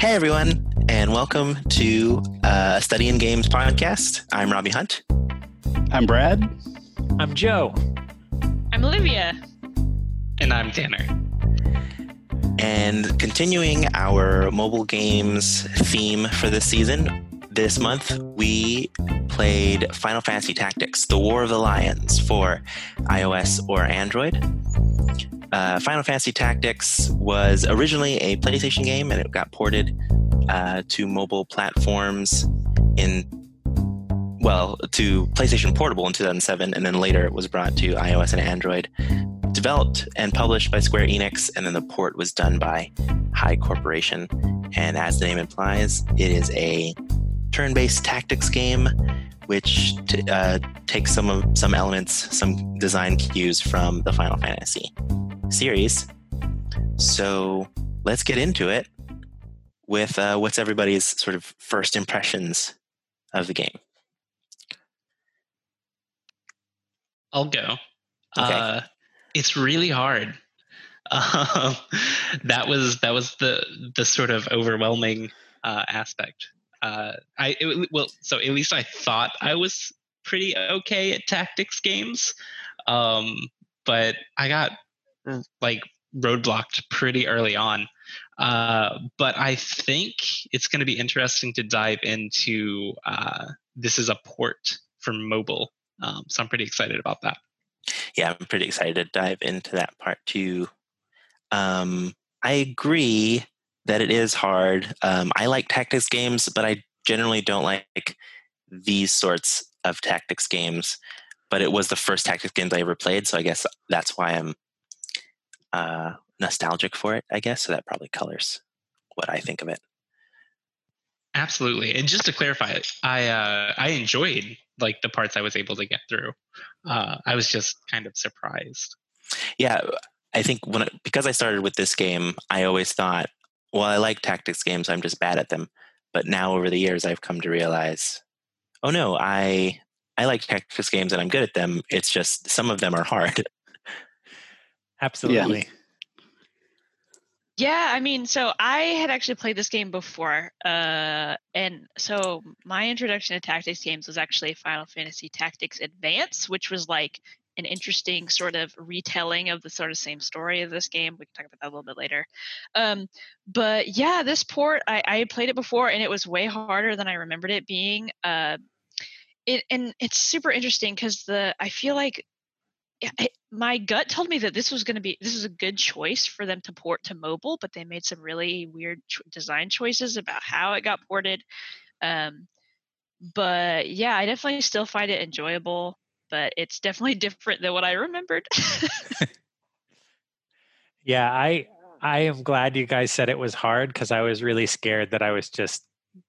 Hey, everyone, and welcome to uh, Study in Games podcast. I'm Robbie Hunt. I'm Brad. I'm Joe. I'm Olivia. And I'm Tanner. And continuing our mobile games theme for this season, this month we played Final Fantasy Tactics The War of the Lions for iOS or Android. Uh, Final Fantasy Tactics was originally a PlayStation game and it got ported uh, to mobile platforms in, well, to PlayStation Portable in 2007, and then later it was brought to iOS and Android. Developed and published by Square Enix, and then the port was done by High Corporation. And as the name implies, it is a turn-based tactics game, which t- uh, takes some of some elements, some design cues from the Final Fantasy series. So let's get into it with uh, what's everybody's sort of first impressions of the game. I'll go. Okay. Uh, it's really hard. Um, that was that was the the sort of overwhelming uh, aspect. Uh, I it, well, so at least I thought I was pretty okay at tactics games, um, but I got like roadblocked pretty early on. Uh, but I think it's going to be interesting to dive into. Uh, this is a port for mobile, um, so I'm pretty excited about that. Yeah, I'm pretty excited to dive into that part too. Um, I agree that it is hard. Um, I like tactics games, but I generally don't like these sorts of tactics games. But it was the first tactics games I ever played, so I guess that's why I'm uh, nostalgic for it. I guess so that probably colors what I think of it. Absolutely, and just to clarify, I uh, I enjoyed like the parts I was able to get through. Uh, I was just kind of surprised. Yeah, I think when because I started with this game, I always thought, well, I like tactics games, I'm just bad at them. But now over the years, I've come to realize, oh no, I I like tactics games and I'm good at them. It's just some of them are hard. Absolutely. Yeah, I mean, so I had actually played this game before, uh, and so my introduction to tactics games was actually Final Fantasy Tactics Advance, which was like an interesting sort of retelling of the sort of same story of this game. We can talk about that a little bit later. Um, but yeah, this port I, I played it before, and it was way harder than I remembered it being. Uh, it, and it's super interesting because the I feel like my gut told me that this was going to be this is a good choice for them to port to mobile, but they made some really weird design choices about how it got ported. Um, but yeah, I definitely still find it enjoyable, but it's definitely different than what I remembered. Yeah, I I am glad you guys said it was hard because I was really scared that I was just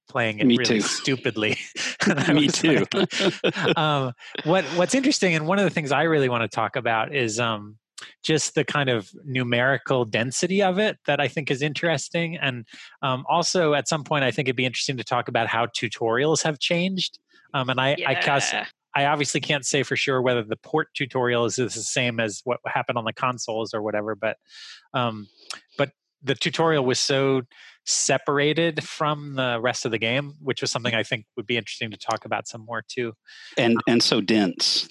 playing it Me really too. stupidly. Me too. like- um, what What's interesting, and one of the things I really want to talk about is um, just the kind of numerical density of it that I think is interesting, and um, also at some point I think it'd be interesting to talk about how tutorials have changed. Um, and I, I guess Yeah. I obviously can't say for sure whether the port tutorials is the same as what happened on the consoles or whatever, but um, but the tutorial was so separated from the rest of the game, which was something I think would be interesting to talk about some more too. and and so dense.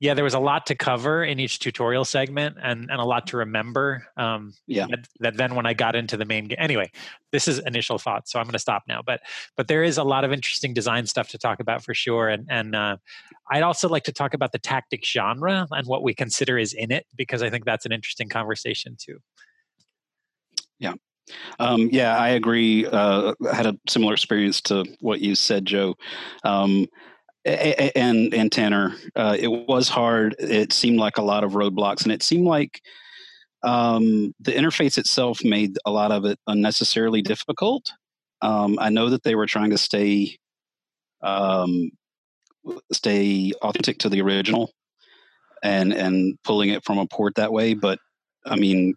Yeah, there was a lot to cover in each tutorial segment and, and a lot to remember. Um, Yeah. that, that then when I got into the main game, anyway, this is initial thoughts, so I'm going to stop now. But but there is a lot of interesting design stuff to talk about for sure. And and uh, I'd also like to talk about the tactic genre and what we consider is in it because I think that's an interesting conversation too. Yeah. Um, yeah, I agree. Uh, I had a similar experience to what you said, Joe. Um, and and Tanner, uh, it was hard. It seemed like a lot of roadblocks, and it seemed like um, the interface itself made a lot of it unnecessarily difficult. Um, I know that they were trying to stay um, stay authentic to the original, and and pulling it from a port that way. But I mean,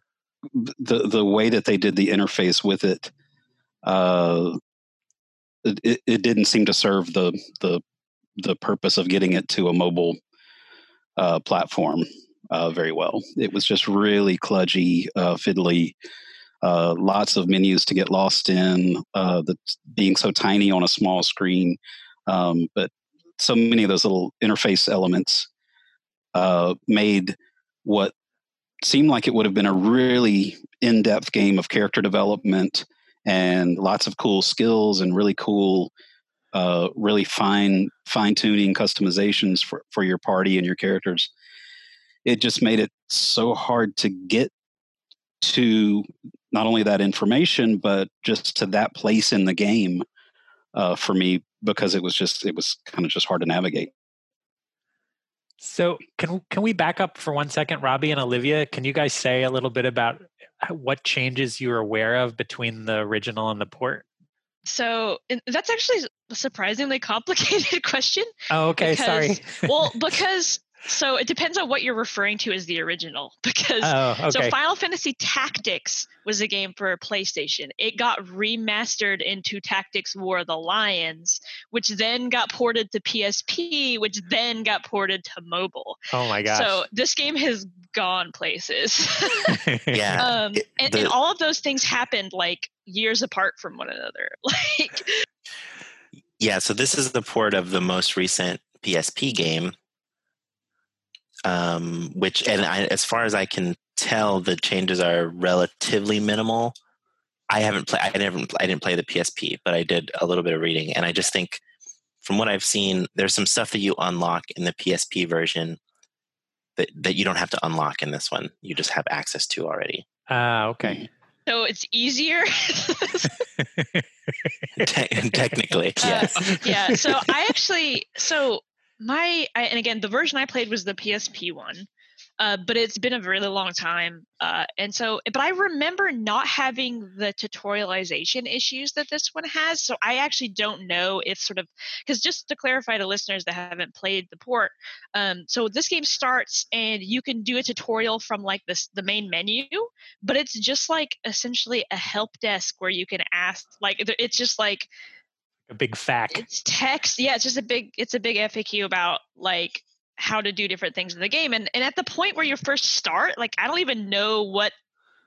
the the way that they did the interface with it, uh, it, it, didn't seem to serve the the the purpose of getting it to a mobile uh, platform uh, very well. It was just really cludgy, uh, fiddly. uh, lots of menus to get lost in, uh, the being so tiny on a small screen, um, but so many of those little interface elements uh, made what seemed like it would have been a really in-depth game of character development and lots of cool skills and really cool uh, really fine fine tuning customizations for, for your party and your characters it just made it so hard to get to not only that information but just to that place in the game uh, for me because it was just it was kind of just hard to navigate so can can we back up for one second, Robbie and Olivia? Can you guys say a little bit about what changes you were aware of between the original and the port? So that's actually a surprisingly complicated question. Oh, okay. because, Sorry. well, because so it depends on what you're referring to as the original. Because oh, okay. so Final Fantasy Tactics was a game for PlayStation. It got remastered into Tactics War of the Lions, which then got ported to PSP, which then got ported to mobile. oh my gosh. So this game has gone places. Yeah. um, and, the- and all of those things happened like years apart from one another. Like Yeah, so this is the port of the most recent PSP game, um, which, and I, as far as I can tell, the changes are relatively minimal. I haven't played. I never. I didn't play the PSP, but I did a little bit of reading, and I just think, from what I've seen, there's some stuff that you unlock in the PSP version that that you don't have to unlock in this one. You just have access to already. Ah, okay. So it's easier. Te- technically, Uh, yes. yeah so i actually so my I, and again the version i played was the psp one uh, but it's been a really long time uh, and so but i remember not having the tutorialization issues that this one has so i actually don't know if sort of because just to clarify to listeners that haven't played the port um, so this game starts and you can do a tutorial from like this the main menu but it's just like essentially a help desk where you can ask like it's just like a big fact. it's text yeah it's just a big it's a big faq about like how to do different things in the game and and at the point where you first start like i don't even know what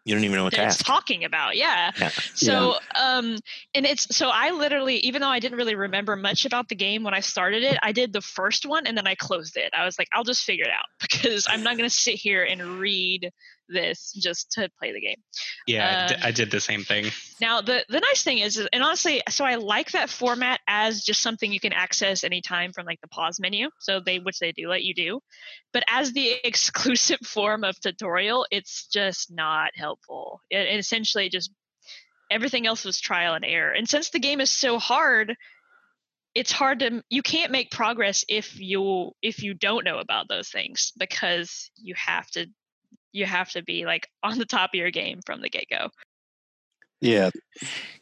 You don't even know what ask. talking about yeah Yeah. so um and it's so i literally even though i didn't really remember much about the game when i started it i did the first one and then i closed it i was like i'll just figure it out because i'm not going to sit here and read this just to play the game Yeah, I Um, I did the same thing. now the the nice thing is, is- and honestly, so I like that format as just something you can access anytime from like the pause menu. So they which they do let you do, but as the exclusive form of tutorial, it's just not helpful. It, it essentially just everything else was trial and error. And since the game is so hard, it's hard to you can't make progress if you if you don't know about those things because you have to you have to be like on the top of your game from the get go.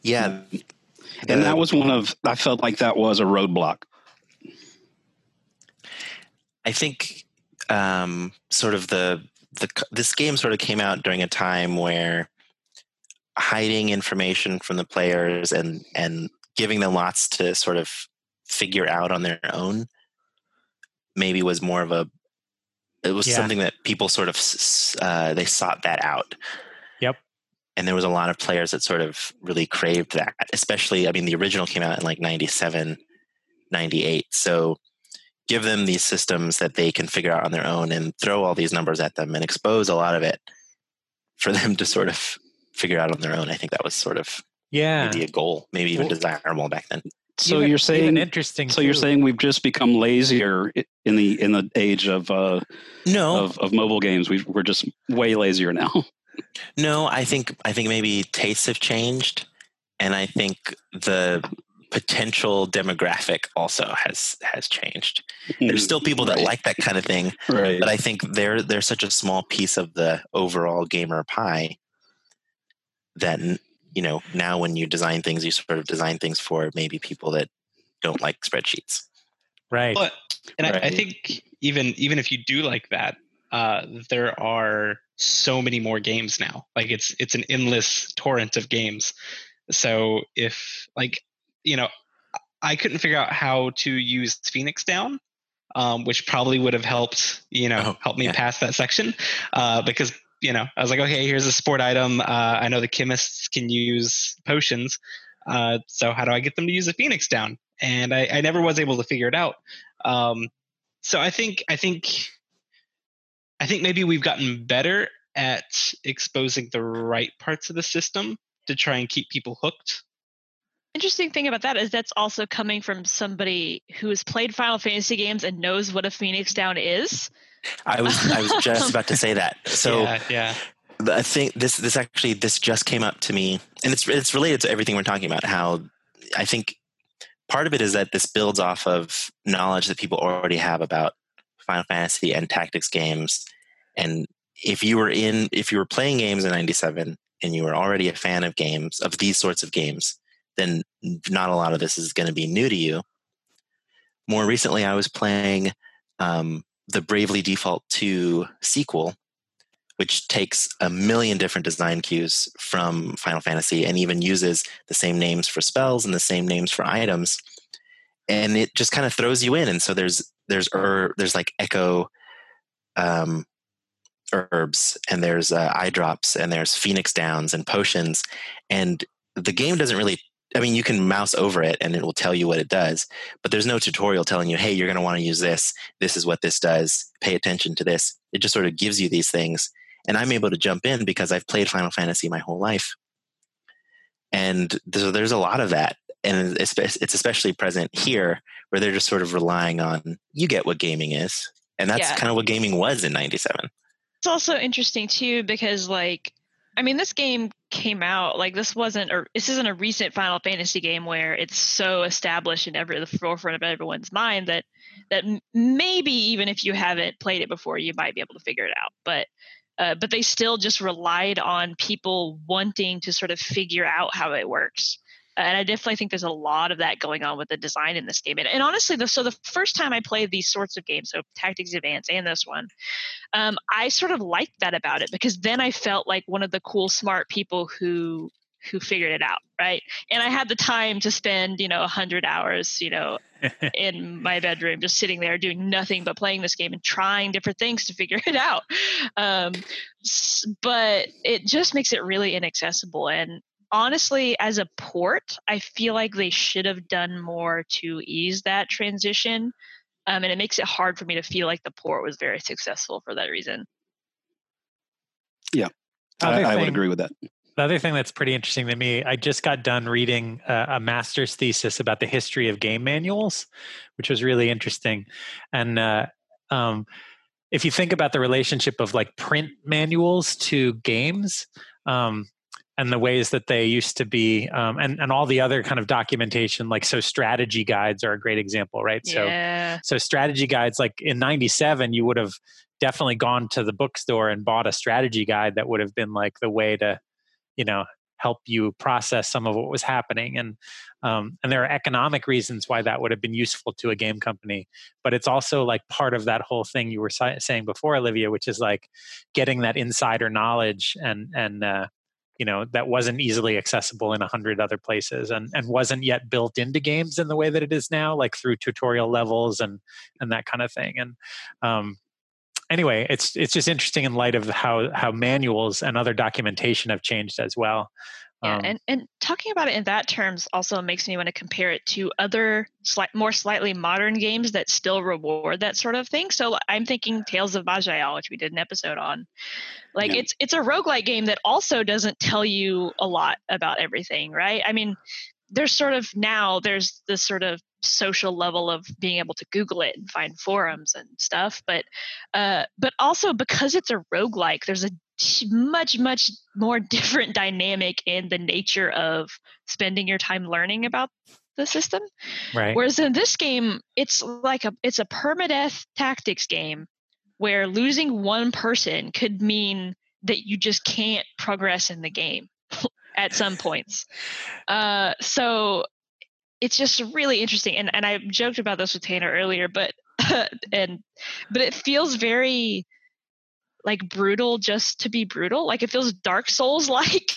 yeah. Yeah, and that was one of i felt like that was a roadblock. I think um, sort of the the this game sort of came out during a time where hiding information from the players and and giving them lots to sort of figure out on their own maybe was more of a it was Yeah. something that people sort of uh, they sought that out Yep. and there was a lot of players that sort of really craved that especially i mean the original came out in like 97 98 so give them these systems that they can figure out on their own and throw all these numbers at them and expose a lot of it for them to sort of figure out on their own i think that was sort of Yeah. maybe a goal maybe even Well- desirable back then so Even- you're saying interesting. so you're saying we've just become lazier in the in the age of uh no. of, of mobile games. We we're just way lazier now. No i think i think maybe tastes have changed and i think the potential demographic also has has changed. There's still people that Right. like that kind of thing right. but I think they're they're such a small piece of the overall gamer pie that you know now when you design things, you sort of design things for maybe people that don't like spreadsheets. right. But and I, I think even even if you do like that, uh, there are so many more games now. Like it's it's an endless torrent of games. So if like you know, I couldn't figure out how to use Phoenix Down, um, which probably would have helped you know Oh, help me yeah. pass that section uh, because you know, I was like, okay, here's a sport item. Uh, I know the chemists can use potions. Uh, so how do I get them to use a phoenix down? And I, I never was able to figure it out. Um, so I think I think I think maybe we've gotten better at exposing the right parts of the system to try and keep people hooked. Interesting thing about that is that's also coming from somebody who has played Final Fantasy games and knows what a Phoenix Down is. I was I was just about to say that. So yeah, yeah. I think this this actually this just came up to me, and it's it's related to everything we're talking about. How I think part of it is that this builds off of knowledge that people already have about Final Fantasy and tactics games. And if you were in if you were playing games in 97 and you were already a fan of games of these sorts of games, then not a lot of this is going to be new to you. More recently, I was playing um, the Bravely Default 2 sequel, which takes a million different design cues from Final Fantasy and even uses the same names for spells and the same names for items. And it just kind of throws you in. And so there's there's er, there's like echo um, herbs and there's uh, eye drops and there's phoenix downs and potions and the game doesn't really I mean, you can mouse over it and it will tell you what it does, but there's no tutorial telling you, hey, you're going to want to use this. This is what this does. Pay attention to this. It just sort of gives you these things. And I'm able to jump in because I've played Final Fantasy my whole life. And so there's a lot of that. And it's especially present here where they're just sort of relying on, you get what gaming is. And that's yeah. kind of what gaming was in 97. It's also interesting too because, like, I mean, this game came out like this wasn't or this isn't a recent Final Fantasy game where it's so established in every the forefront of everyone's mind that that maybe even if you haven't played it before, you might be able to figure it out. But uh, but they still just relied on people wanting to sort of figure out how it works and I definitely think there's a lot of that going on with the design in this game. And, and honestly, the, so the first time I played these sorts of games, so Tactics Advance and this one, um, I sort of liked that about it because then I felt like one of the cool, smart people who who figured it out, right? And I had the time to spend, you know, a hundred hours, you know, in my bedroom, just sitting there doing nothing but playing this game and trying different things to figure it out. Um, but it just makes it really inaccessible. And honestly, as a port, I feel like they should have done more to ease that transition. Um, and it makes it hard for me to feel like the port was very successful for that reason. Yeah, I, I, would agree with that. The other thing that's pretty interesting to me, I just got done reading a, a, master's thesis about the history of game manuals, which was really interesting. And uh, um, if you think about the relationship of like print manuals to games, um, and the ways that they used to be um, and, and all the other kind of documentation like so strategy guides are a great example right yeah. so so strategy guides like in 97 you would have definitely gone to the bookstore and bought a strategy guide that would have been like the way to you know help you process some of what was happening and um, and there are economic reasons why that would have been useful to a game company but it's also like part of that whole thing you were saying before olivia which is like getting that insider knowledge and and uh, you know that wasn't easily accessible in a hundred other places and and wasn't yet built into games in the way that it is now like through tutorial levels and and that kind of thing. And um anyway it's it's just interesting in light of how how manuals and other documentation have changed as well yeah, um, and, and talking about it in that terms also makes me want to compare it to other slight, more slightly modern games that still reward that sort of thing. So I'm thinking Tales of Maj'Eyal, which we did an episode on. Like yeah. it's it's a roguelike game that also doesn't tell you a lot about everything, right? I mean, there's sort of now there's this sort of social level of being able to google it and find forums and stuff but uh but also because it's a roguelike there's a much much more different dynamic in the nature of spending your time learning about the system. Right. Whereas in this game it's like a it's a permadeath tactics game where losing one person could mean that you just can't progress in the game at some points. Uh, so it's just really interesting and, and i joked about this with tanner earlier but and but it feels very like brutal just to be brutal. Like it feels Dark Souls like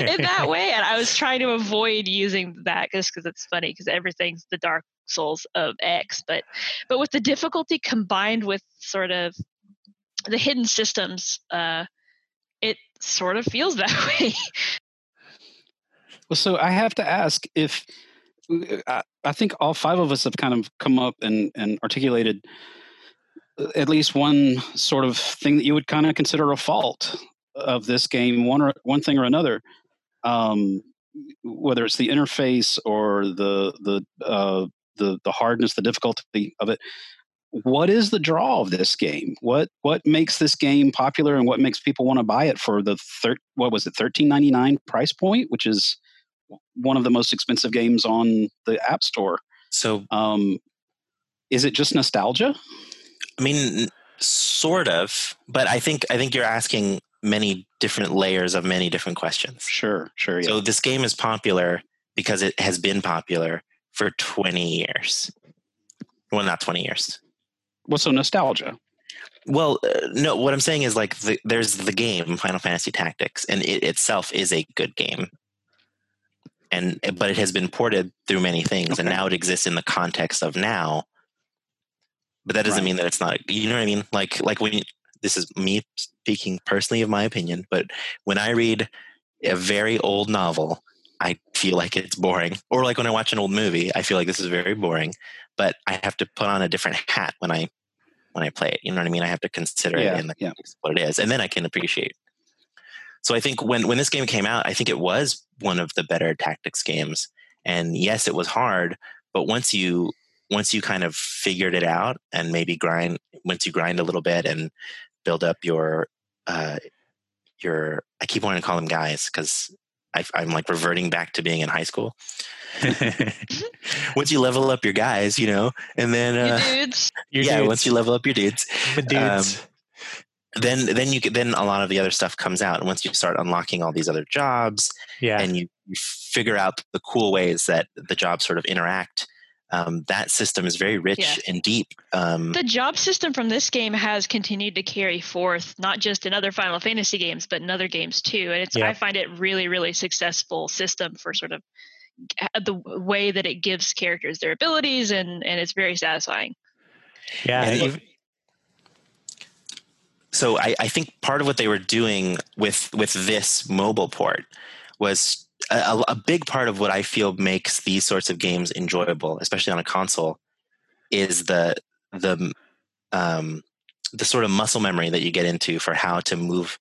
in that way. And I was trying to avoid using that just because it's funny because everything's the Dark Souls of X. But but with the difficulty combined with sort of the hidden systems, uh, it sort of feels that way. Well, so I have to ask if I, I think all five of us have kind of come up and, and articulated uh, at least one sort of thing that you would kind of consider a fault of this game, one or one thing or another. Um, whether it's the interface or the the uh, the the hardness, the difficulty of it. What is the draw of this game? What what makes this game popular, and what makes people want to buy it for the thir- what was it thirteen ninety nine price point, which is one of the most expensive games on the App Store. So, um, is it just nostalgia? I mean, sort of, but I think I think you're asking many different layers of many different questions. Sure, sure. Yeah. So this game is popular because it has been popular for 20 years. Well, not 20 years. Well, so nostalgia. Well, uh, no. What I'm saying is like the, there's the game Final Fantasy Tactics, and it itself is a good game and but it has been ported through many things okay. and now it exists in the context of now but that doesn't right. mean that it's not you know what i mean like like when you, this is me speaking personally of my opinion but when i read a very old novel i feel like it's boring or like when i watch an old movie i feel like this is very boring but i have to put on a different hat when i when i play it you know what i mean i have to consider yeah, it in the yeah. what it is and then i can appreciate so I think when when this game came out, I think it was one of the better tactics games. And yes, it was hard, but once you once you kind of figured it out and maybe grind once you grind a little bit and build up your uh your I keep wanting to call them guys because I'm like reverting back to being in high school. once you level up your guys, you know, and then uh, your dudes. Your yeah, dudes. once you level up your dudes, the dudes. Um, then then you then a lot of the other stuff comes out and once you start unlocking all these other jobs yeah. and you, you figure out the cool ways that the jobs sort of interact um, that system is very rich yeah. and deep um, the job system from this game has continued to carry forth not just in other final fantasy games but in other games too and it's yeah. i find it really really successful system for sort of the way that it gives characters their abilities and and it's very satisfying yeah, and so I, I, think part of what they were doing with with this mobile port was a, a, big part of what I feel makes these sorts of games enjoyable, especially on a console, is the the um, the sort of muscle memory that you get into for how to move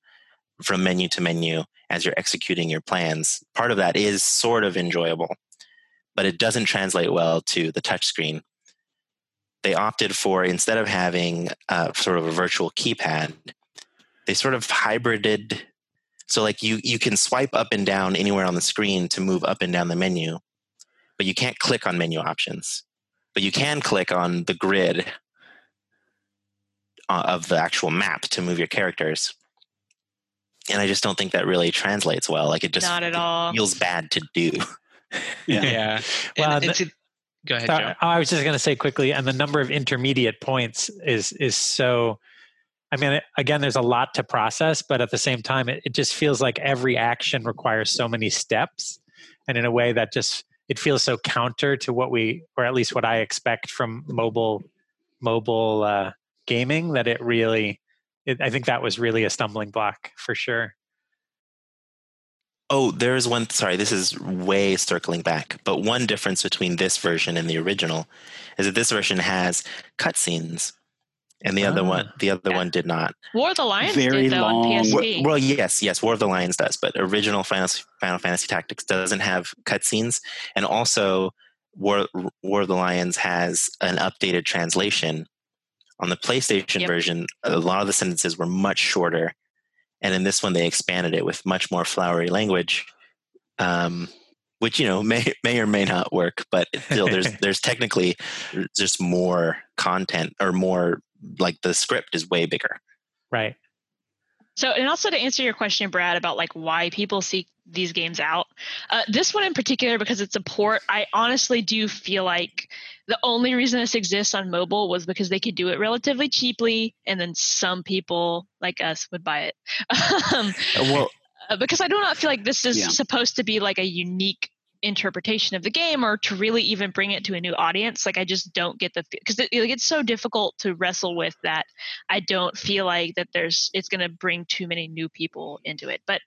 from menu to menu as you're executing your plans. Part of that is sort of enjoyable, but it doesn't translate well to the touchscreen they opted for instead of having uh, sort of a virtual keypad, they sort of hybrided. So like you you can swipe up and down anywhere on the screen to move up and down the menu, but you can't click on menu options. But you can click on the grid uh, of the actual map to move your characters. And I just don't think that really translates well. Like it just not at all feels bad to do. yeah. yeah. Well, and, and Go ahead, Joe. I was just going to say quickly, and the number of intermediate points is is so. I mean, again, there's a lot to process, but at the same time, it, it just feels like every action requires so many steps, and in a way that just it feels so counter to what we, or at least what I expect from mobile mobile uh, gaming, that it really. It, I think that was really a stumbling block for sure. Oh, there is one. Sorry, this is way circling back. But one difference between this version and the original is that this version has cutscenes, and the oh. other one, the other yeah. one did not. War of the Lions Very did though long. on PSP. Well, yes, yes, War of the Lions does, but original Final, Final Fantasy Tactics doesn't have cutscenes, and also War War of the Lions has an updated translation. On the PlayStation yep. version, a lot of the sentences were much shorter and in this one they expanded it with much more flowery language um, which you know may may or may not work but still there's there's technically just more content or more like the script is way bigger right so, and also to answer your question, Brad, about like why people seek these games out, uh, this one in particular, because it's a port, I honestly do feel like the only reason this exists on mobile was because they could do it relatively cheaply, and then some people like us would buy it. um, well, uh, because I do not feel like this is yeah. supposed to be like a unique interpretation of the game or to really even bring it to a new audience like i just don't get the because it, like, it's so difficult to wrestle with that i don't feel like that there's it's going to bring too many new people into it. But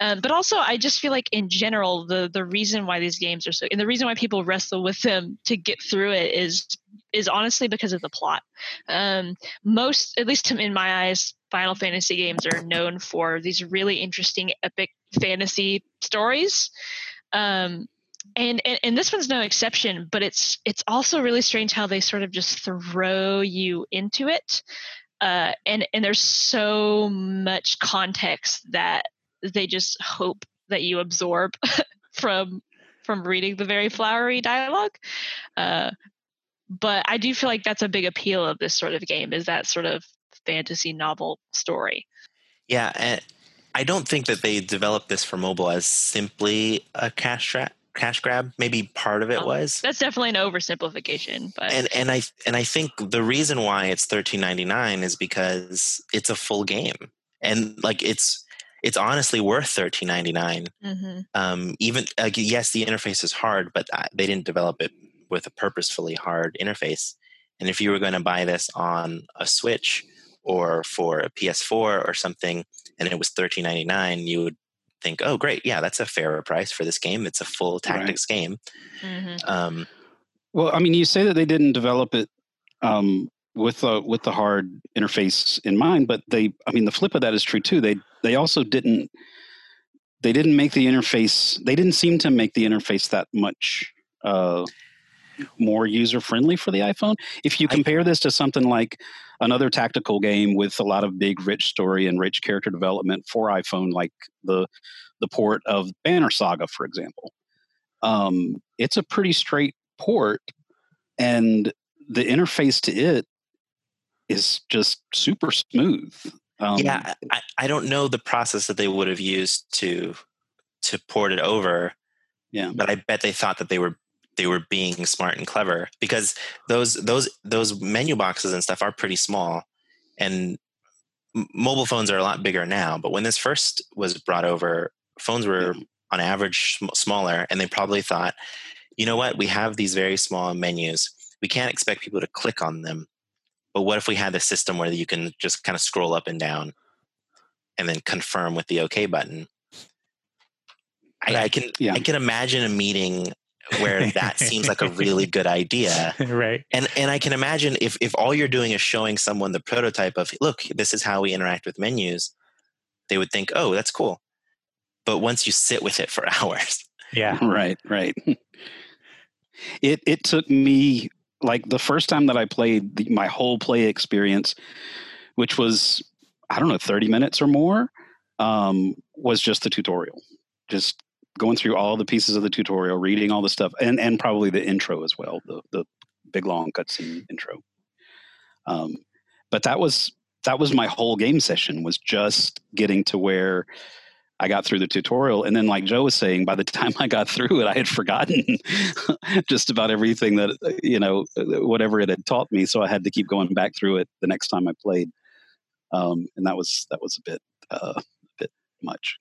um, but also i just feel like in general the the reason why these games are so and the reason why people wrestle with them to get through it is is honestly because of the plot. Um, most at least in my eyes final fantasy games are known for these really interesting epic fantasy stories um, and, and and this one's no exception but it's it's also really strange how they sort of just throw you into it. Uh, and and there's so much context that they just hope that you absorb from from reading the very flowery dialogue. Uh, but i do feel like that's a big appeal of this sort of game is that sort of fantasy novel story. Yeah and I don't think that they developed this for mobile as simply a cash trap cash grab. Maybe part of it Um, was. that's definitely an oversimplification but And and I and I think the reason why it's thirteen ninety nine is because it's a full game. And like it's it's honestly worth thirteen ninety nine. Mhm. Um, even like yes, the interface is hard, but they didn't develop it with a purposefully hard interface. And if you were going to buy this on a Switch or for a PS4 or something, and it was thirteen ninety nine, you would think, "Oh, great, yeah, that's a fairer price for this game. It's a full tactics game." Mhm. Um, Well, I mean, you say that they didn't develop it um, with the with the hard interface in mind, but they, I mean, the flip of that is true too. They they also didn't they didn't make the interface. They didn't seem to make the interface that much uh, more user friendly for the iPhone. If you I- compare this to something like another tactical game with a lot of big, rich story and rich character development for iPhone, like the the port of Banner Saga, for example, um, it's a pretty straight port and the interface to it is just super smooth um, yeah, I, I don't know the process that they would have used to to port it over. Yeah. but I bet they thought that they were they were being smart and clever because those those those menu boxes and stuff are pretty small, and mobile phones are a lot bigger now. But when this first was brought over, phones were Yeah. on average sm- smaller, and they probably thought, you know what, we have these very small menus. We can't expect people to click on them. But what if we had a system where you can just kind of scroll up and down and then confirm with the OK button? I, I can Yeah. I can imagine a meeting where that seems like a really good idea. right. And and I can imagine if if all you're doing is showing someone the prototype of look, this is how we interact with menus, they would think, "Oh, that's cool." But once you sit with it for hours, Yeah. right right it it took me like the first time that i played the, my whole play experience which was i don't know 30 minutes or more um, was just the tutorial just going through all the pieces of the tutorial reading all the stuff and and probably the intro as well the the big long cutscene intro um, but that was that was my whole game session was just getting to where I got through the tutorial. And then, like Joe was saying, by the time I got through it, I had forgotten just about everything that, you know, whatever it had taught me. So I had to keep going back through it the next time I played. Um, and that was, that was a bit, uh, a bit much.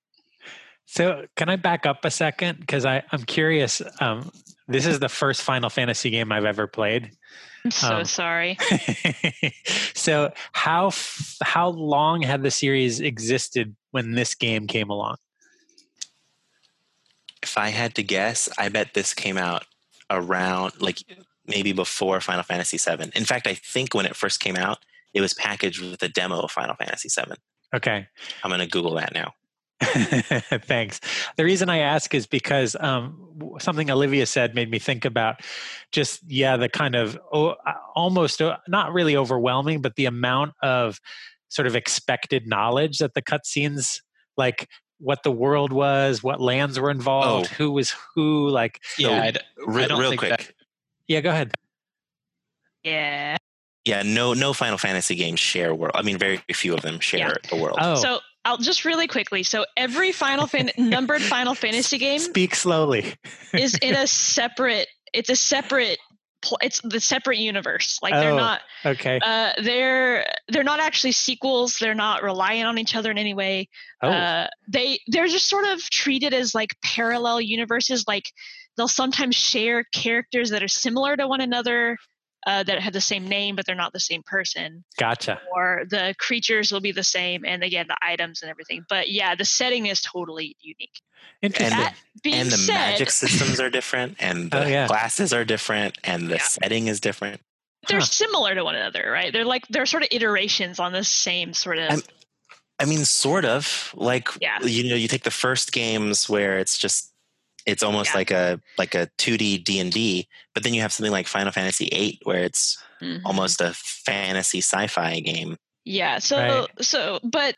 So can I back up a second? Because I'm curious. Um, this is the first Final Fantasy game I've ever played. i'm so Um, sorry so how f- how long had the series existed when this game came along? if I had to guess, I bet this came out around like maybe before Final Fantasy VII. In fact, I think when it first came out, it was packaged with a demo of Final Fantasy VII. Okay. I'm going to Google that now. Thanks. The reason I ask is because um, something Olivia said made me think about just, yeah, the kind of oh, uh, almost uh, not really overwhelming, but the amount of sort of expected knowledge that the cutscenes, like what the world was, what lands were involved, Oh. who was who, like, Yeah, I'd- Re- I don't real think quick. that- yeah, go ahead. yeah Yeah, no, no Final Fantasy games share world. I mean, very few of them share Yeah. the world. Oh, so i'll just really quickly so every final fan numbered final fantasy game speak slowly. is in a separate it's a separate it's the separate universe like they're Oh. not Okay. uh they're they're not actually sequels they're not reliant on each other in any way Oh, uh they they're just sort of treated as like parallel universes like they'll sometimes share characters that are similar to one another uh, that have the same name but they're not the same person Gotcha. or the creatures will be the same and again the items and everything but yeah the setting is totally unique Interesting. that being and the said magic systems are different, and the Oh, yeah. glasses are different, and the Yeah. setting is different. they're Huh. similar to one another right they're like they're sort of iterations on the same sort of I'm- I mean, sort of like Yeah. you know, you take the first games where it's just it's almost Yeah. like a like a 2D D and D, but then you have something like Final Fantasy VIII where it's Mhm. almost a fantasy sci-fi game. Yeah. So Right. so but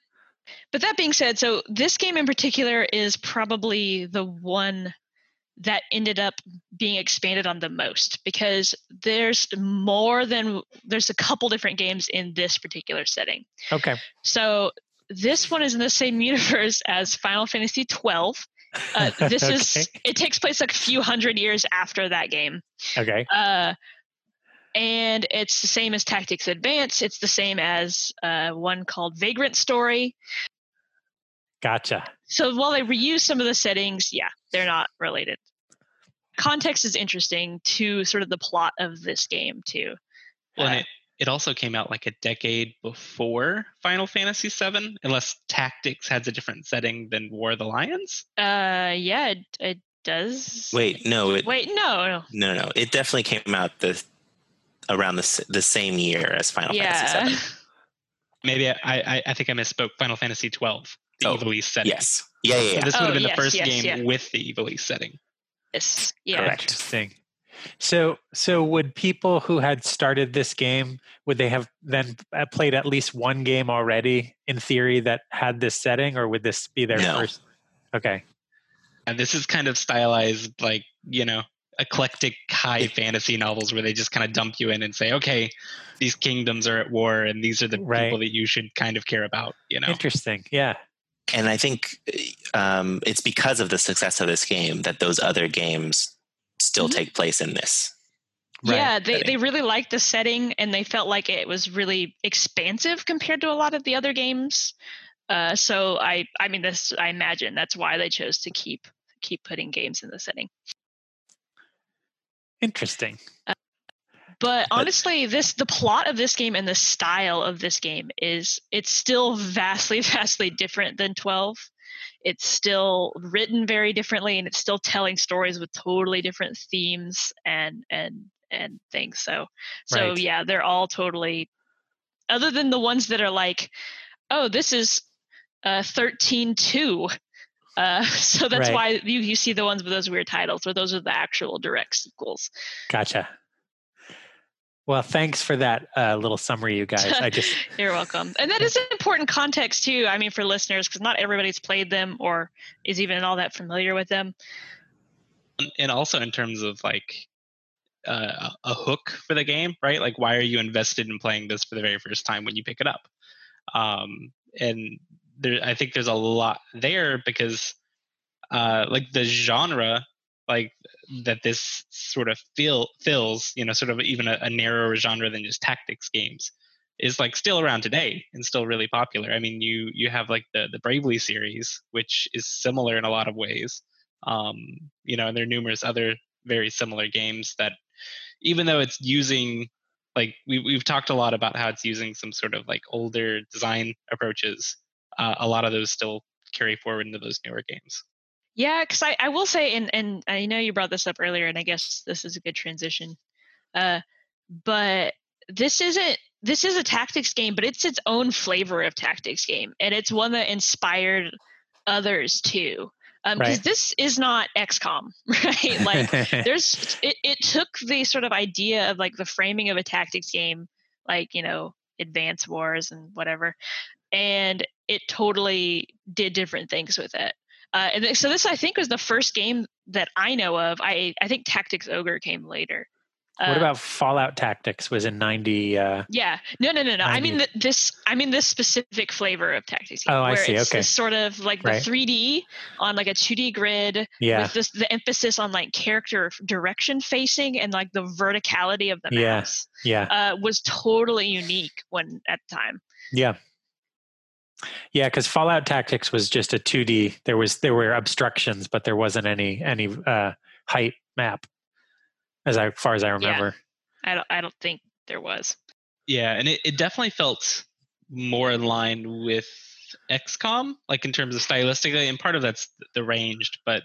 but that being said, so this game in particular is probably the one that ended up being expanded on the most because there's more than there's a couple different games in this particular setting. Okay. So this one is in the same universe as Final Fantasy 12. Uh, this is it takes place like a few hundred years after that game. Okay. Uh, and it's the same as Tactics Advance. It's the same as uh, one called Vagrant Story. Gotcha. So while they reuse some of the settings, yeah, they're not related. Context is interesting to sort of the plot of this game too. Well, and Uh, it, it also came out like a decade before Final Fantasy VII, unless Tactics has a different setting than War of the Lions. Uh, yeah, it, it does. Wait, no, it, wait, no, no. no, no, it definitely came out the around the the same year as Final Fantasy yeah, VII. Maybe I, I, I think I misspoke. Final Fantasy twelve, the Oh, Ivalice setting. Yes, yeah, yeah, So yeah. this would Oh, have been yes, the first yes, game yeah. with the Ivalice setting. Yes, yeah. Correct. Interesting. So, so would people who had started this game would they have then uh, played at least one game already in theory that had this setting, or would this be their No. first? Okay. And this is kind of stylized like, you know, eclectic high fantasy novels where they just kind of dump you in and say, okay, these kingdoms are at war and these are the Right. people that you should kind of care about, you know? Interesting. Yeah. and I think um, it's because of the success of this game that those other games still Mhm. take place in this. Right. Yeah, they, they really liked the setting and they felt like it was really expansive compared to a lot of the other games. Uh, so I I mean this I imagine that's why they chose to keep keep putting games in the setting. Interesting. But honestly, this the plot of this game and the style of this game is it's still vastly vastly different than 12. It's still written very differently and it's still telling stories with totally different themes and and and things. So so Right. yeah, they're all totally other than the ones that are like oh, this is uh 13-2. Uh, so that's Right. why you, you see the ones with those weird titles, or those are the actual direct sequels. Gotcha. Well, thanks for that uh, little summary, you guys. I just You're welcome. And that is an important context too. I mean, for listeners, because not everybody's played them or is even all that familiar with them. And- and also in terms of like uh, a hook for the game, right? Like, why are you invested in playing this for the very first time when you pick it up? Um, and there, I think there's a lot there because, uh, like the genre, like that this sort of feel fills, you know, sort of even a, a narrower genre than just tactics games, is like still around today and still really popular. I mean, you you have like the the Bravely series, which is similar in a lot of ways. Um, you know, and there are numerous other very similar games that, even though it's using like we, we've talked a lot about how it's using some sort of like older design approaches uh, a lot of those still carry forward into those newer games Yeah, because I, I will say, and, and I know you brought this up earlier, and I guess this is a good transition. Uh, but this isn't this is a tactics game, but it's its own flavor of tactics game, and it's one that inspired others too. Because Right. this is not XCOM, right? Like there's it, it took the sort of idea of like the framing of a tactics game like you know advance wars and whatever and it totally did different things with it uh, and so this i think was the first game that i know of i i think tactics ogre came later what Uh, about Fallout Tactics? Was in ninety. Uh, yeah no no no no i mean 90. th- this i mean this specific flavor of tactics game Oh, I where see, it's okay. this sort of like the 3d on like a 2d grid yeah. with this the emphasis on like character direction facing and like the verticality of the Yeah. Yeah. uh, was totally unique when at the time. Yeah. Yeah, because Fallout Tactics was just a 2D. There was there were obstructions, but there wasn't any any uh, height map, as I, far as I remember. I don't. I don't think there was. Yeah, and it, it definitely felt more in line with XCOM, like in terms of stylistically, and part of that's the ranged. But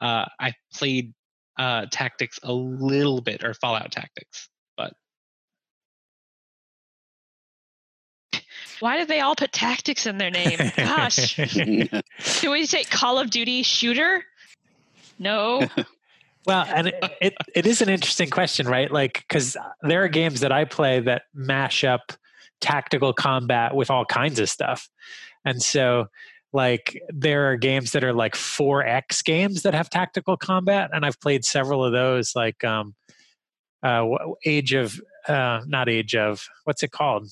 uh, I played uh, Tactics a little bit, or Fallout Tactics, but Why did they all put tactics in their name? Gosh, do we say Call of Duty shooter? No. Well, and it, it, it is an interesting question, right? Like, because there are games that I play that mash up tactical combat with all kinds of stuff. And so, like, there are games that are like 4X games that have tactical combat. And I've played several of those, like um, uh, Age of, uh, not Age of, what's it called?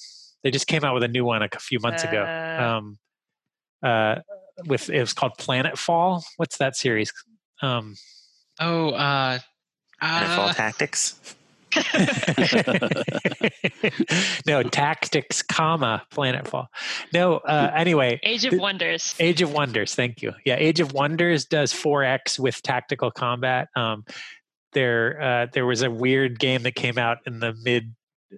They just came out with a new one a few months ago. Uh. Um, uh, with it was called Planetfall. What's that series? Um, oh, uh, Planetfall uh, Tactics. no tactics comma planetfall no uh anyway Age of Wonders. age of wonders thank you yeah age of wonders does 4x with tactical combat um there uh there was a weird game that came out in the mid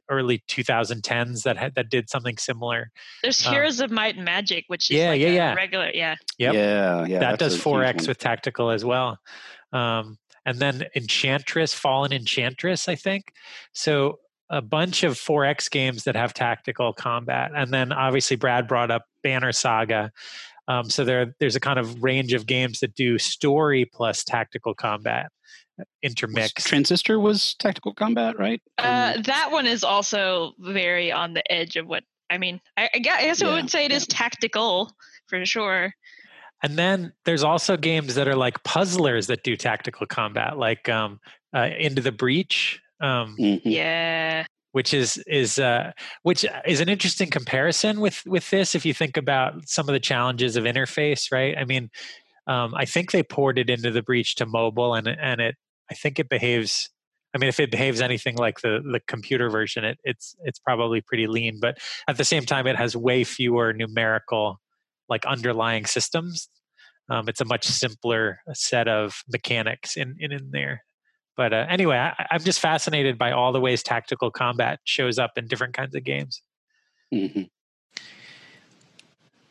early 2010s that had that did something similar There's um, Heroes of Might and Magic, which is Yeah, like yeah, a yeah. regular. Yeah. Yep. Yeah, yeah. that does a 4x with tactical as well um, and then enchantress fallen enchantress i think so a bunch of 4x games that have tactical combat and then obviously brad brought up banner saga um, so there, there's a kind of range of games that do story plus tactical combat uh, Was- Transistor was tactical combat, right? Uh, that one is also very on the edge of what I mean. I, I guess, I guess I would say it is tactical for sure. And then there's also games that are like puzzlers that do tactical combat, like um, uh, Into the Breach, um, mhm. Yeah. which is is uh, which is an interesting comparison with with this. If you think about some of the challenges of interface, right? I mean, um, I think they ported Into the Breach to mobile, and and it I think it behaves. I mean, if it behaves anything like the the computer version, it, it's it's probably pretty lean. But at the same time, it has way fewer numerical like underlying systems. Um, it's a much simpler set of mechanics in in, in there. But uh, anyway, I, I'm just fascinated by all the ways tactical combat shows up in different kinds of games. Mhm.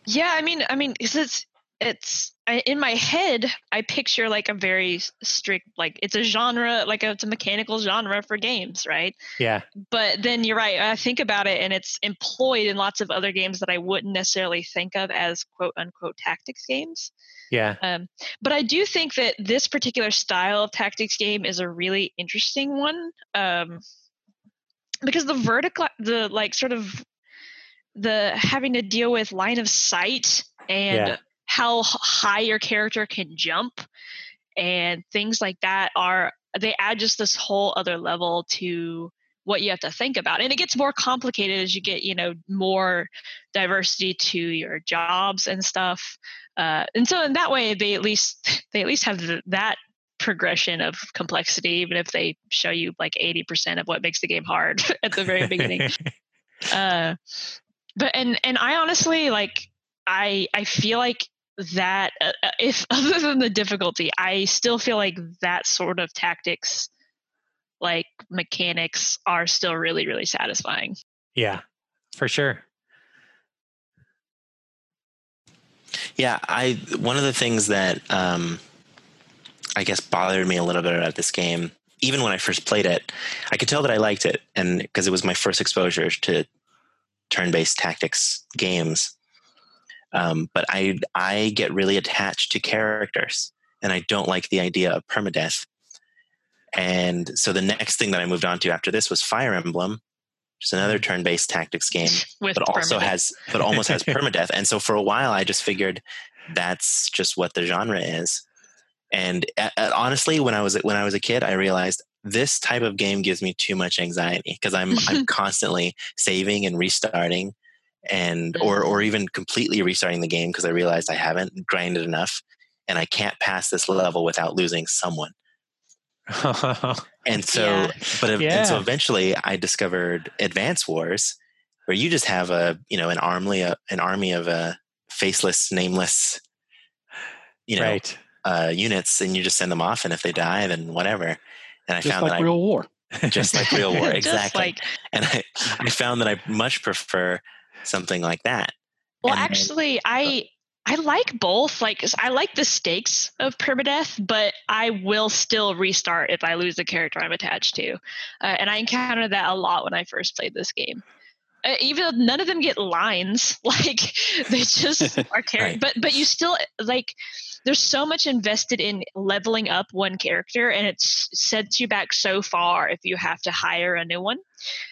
Yeah, I mean, I mean, 'cause it's it's I, in my head. I picture like a very strict, like it's a genre, like a, it's a mechanical genre for games, right? Yeah, But then you're right. I think about it, and it's employed in lots of other games that I wouldn't necessarily think of as quote unquote tactics games. yeah, Um, but I do think that this particular style of tactics game is a really interesting one um, because the vertical, the like sort of the having to deal with line of sight and Yeah. How high your character can jump and things like that are they add just this whole other level to what you have to think about and it gets more complicated as you get you know more diversity to your jobs and stuff uh, and so in that way they at least they at least have th- that progression of complexity even if they show you like 80% of what makes the game hard at the very beginning. Uh, but and and i honestly like i i feel like that uh, uh, if other than the difficulty i still feel like that sort of tactics like mechanics are still really really satisfying yeah, for sure. Yeah, I one of the things that um, I guess bothered me a little bit about this game, even when I first played it, I could tell that I liked it, and because it was my first exposure to turn-based tactics games. Um, but I I get really attached to characters, and I don't like the idea of permadeath. And so the next thing that I moved on to after this was Fire Emblem, which is another turn-based tactics game with but also permadeath. has but almost has permadeath and so for a while i just figured that's just what the genre is and uh, uh, honestly when i was when i was a kid i realized this type of game gives me too much anxiety because i'm i'm constantly saving and restarting and or mm-hmm. or even completely restarting the game because i realized i haven't grinded enough and i can't pass this level without losing someone and so Yeah. but ev- and so eventually i discovered advance wars where you just have a you know an army uh, an army of a faceless nameless you know right. uh, units, and you just send them off, and if they die, then whatever. And I Just found like that real war. Just like real war, exactly. like and I, I found that I much prefer something like that. Well, And then- actually, I I like both. Like I like the stakes of permadeath, but I will still restart if I lose the character I'm attached to, uh, and I encountered that a lot when I first played this game. Uh, even though none of them get lines, like they just are character. Right. But but you still like. There's so much invested in leveling up one character, and it sets you back so far if you have to hire a new one.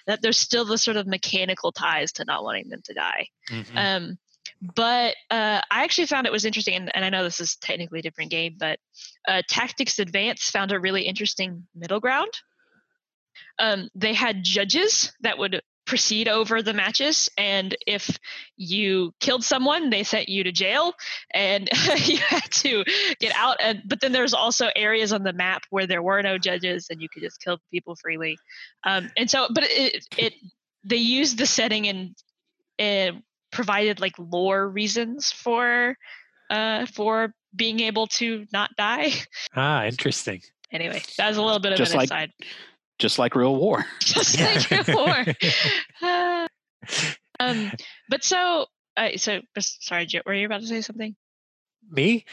That there's still the sort of mechanical ties to not wanting them to die. Mhm. Um, but uh, I actually found it was interesting, and, and I know this is technically a different game, but uh, Tactics Advance found a really interesting middle ground. Um, they had judges that would proceed over the matches, and if you killed someone, they sent you to jail, and you had to get out. And but then there's also areas on the map where there were no judges, and you could just kill people freely. Um, and so, but it, it they used the setting and it provided like lore reasons for uh for being able to not die ah, interesting. anyway that was a little bit of Just an like- aside Just like real war. just like real war Uh, um but so uh, so sorry Jet, were you about to say something Me?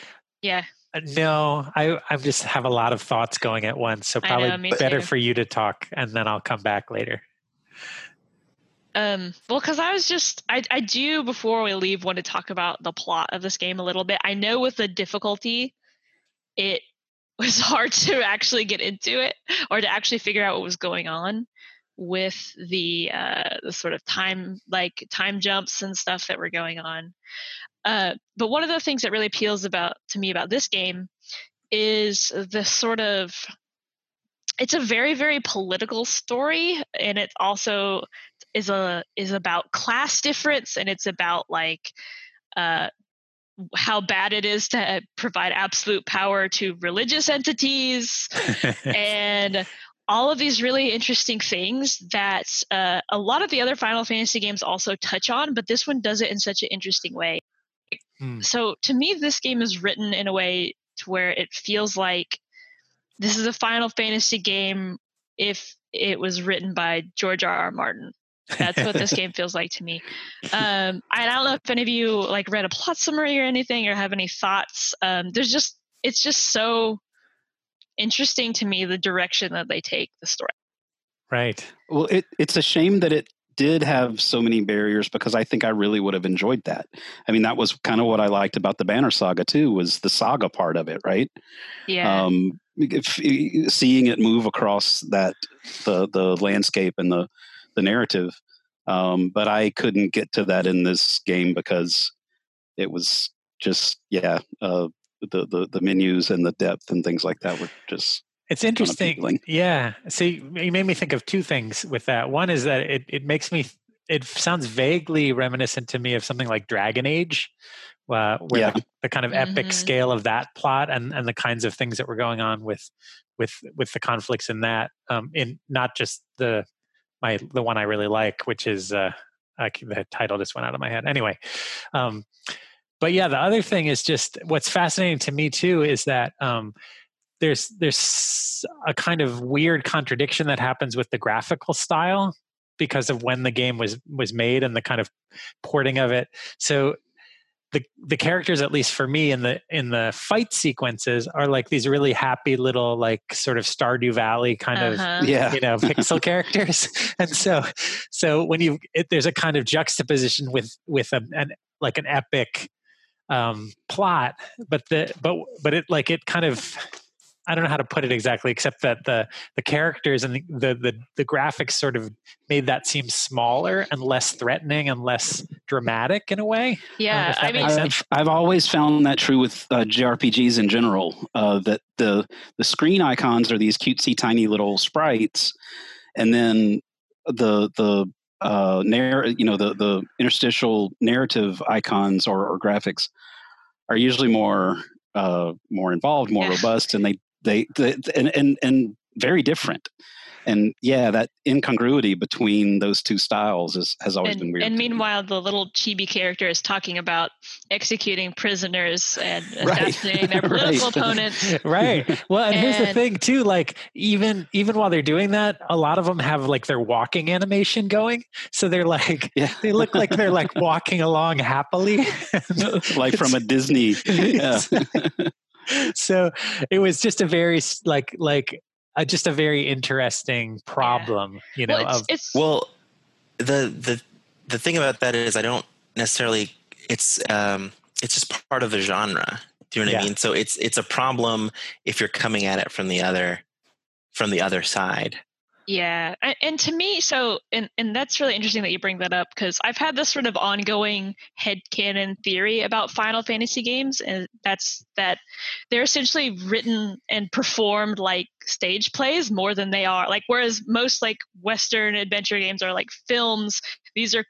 yeah Uh, No, I I just have a lot of thoughts going at once, so probably know, better too. for you to talk, and then I'll come back later. Um, well, because I was just, I, I do before we leave want to talk about the plot of this game a little bit. I know with the difficulty, it was hard to actually get into it or to actually figure out what was going on with the uh, the sort of time like time jumps and stuff that were going on. Uh, but one of the things that really appeals about to me about this game is the sort of it's a very very political story and it also is a is about class difference and it's about like uh how bad it is to provide absolute power to religious entities and all of these really interesting things that uh, a lot of the other Final Fantasy games also touch on, but this one does it in such an interesting way. Hmm. So to me, this game is written in a way to where it feels like this is a Final Fantasy game if it was written by George R. R. Martin. That's what this game feels like to me. Um, I don't know if any of you like read a plot summary or anything or have any thoughts. Um, there's just it's just so interesting to me the direction that they take the story. right. Well, it, it's a shame that it did have so many barriers because I think I really would have enjoyed that. I mean, that was kind of what I liked about the Banner Saga too, was the saga part of it, right? Yeah. Um, if, seeing it move across that the the landscape and the the narrative, um, but I couldn't get to that in this game because it was just yeah, uh, the the the menus and the depth and things like that were just It's interesting. appealing. Yeah. See, you made me think of two things with that. One is that it, it makes me, it sounds vaguely reminiscent to me of something like Dragon Age, uh, where Yeah. the, the kind of epic Mhm. scale of that plot and, and the kinds of things that were going on with, with, with the conflicts in that, um, in not just the, my, the one I really like, which is, uh, I, the title just went out of my head. Anyway, um, but yeah, the other thing is just what's fascinating to me too is that um, there's there's a kind of weird contradiction that happens with the graphical style because of when the game was was made and the kind of porting of it. So the the characters, at least for me, in the in the fight sequences, are like these really happy little like sort of Stardew Valley kind of Uh-huh. yeah. you know pixel characters and so so when you it, there's a kind of juxtaposition with with a, an like an epic um plot but the but but it like it kind of I don't know how to put it exactly, except that the the characters and the the the, the graphics sort of made that seem smaller and less threatening and less dramatic in a way. yeah. if that I mean, makes I've, I've always found that true with uh, JRPGs in general. Uh, that the the screen icons are these cutesy tiny little sprites, and then the the uh, narr- you know the the interstitial narrative icons or, or graphics are usually more uh, more involved, more Yeah. robust, and they they, they and, and and very different. and yeah, that incongruity between those two styles is, has always and, been weird. And meanwhile, the little chibi character is talking about executing prisoners and assassinating their political Right. opponents. right well and, here's the thing too like even even while they're doing that a lot of them have like their walking animation going so they're like yeah, they look like they're like walking along happily like from a Disney. Yeah. so it was just a very like like uh, just a very interesting problem you know Well, it's, of it's Well, the the the thing about that is I don't necessarily it's um it's just part of the genre. Do you know what I mean? So it's it's a problem if you're coming at it from the other from the other side. Yeah, and, to me, so and and that's really interesting that you bring that up because I've had this sort of ongoing headcanon theory about Final Fantasy games, and that's that they're essentially written and performed like stage plays more than they are like. Whereas most like Western adventure games are like films, these are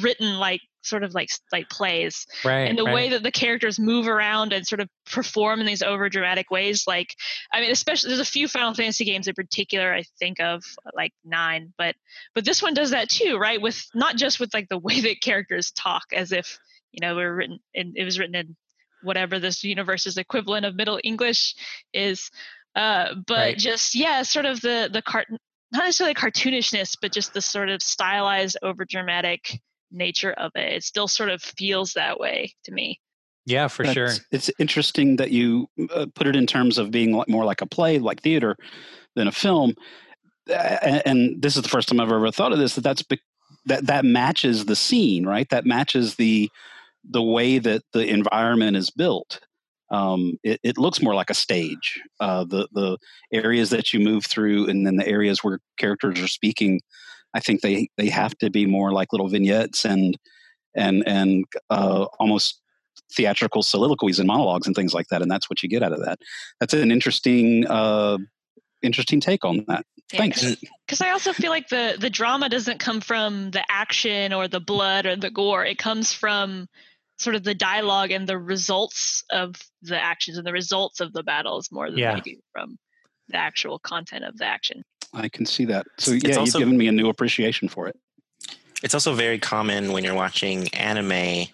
written like sort of like like plays right and the right. way that the characters move around and sort of perform in these over dramatic ways like i mean especially there's a few final fantasy games in particular i think of like nine but but this one does that too right with not just with like the way that characters talk as if you know we're written in it was written in whatever this universe's equivalent of middle english is uh but Right. just yeah sort of the the cart not necessarily cartoonishness but just the sort of stylized over dramatic nature of it it still sort of feels that way to me yeah for sure It's interesting that you uh, put it in terms of being more like a play, like theater, than a film. And, and this is the first time I've ever thought of this. That that's be, that that matches the scene, right? That matches the the way that the environment is built. Um, it, it looks more like a stage. Uh, the the areas that you move through, and then the areas where characters are speaking. I think they they have to be more like little vignettes and and and uh, almost theatrical soliloquies and monologues and things like that and that's what you get out of that. That's an interesting uh interesting take on that. Thanks. because i also feel like the the drama doesn't come from the action or the blood or the gore. It comes from sort of the dialogue and the results of the actions and the results of the battles more than Yeah. they do from the actual content of the action i can see that so It's yeah also- you've given me a new appreciation for it It's also very common when you're watching anime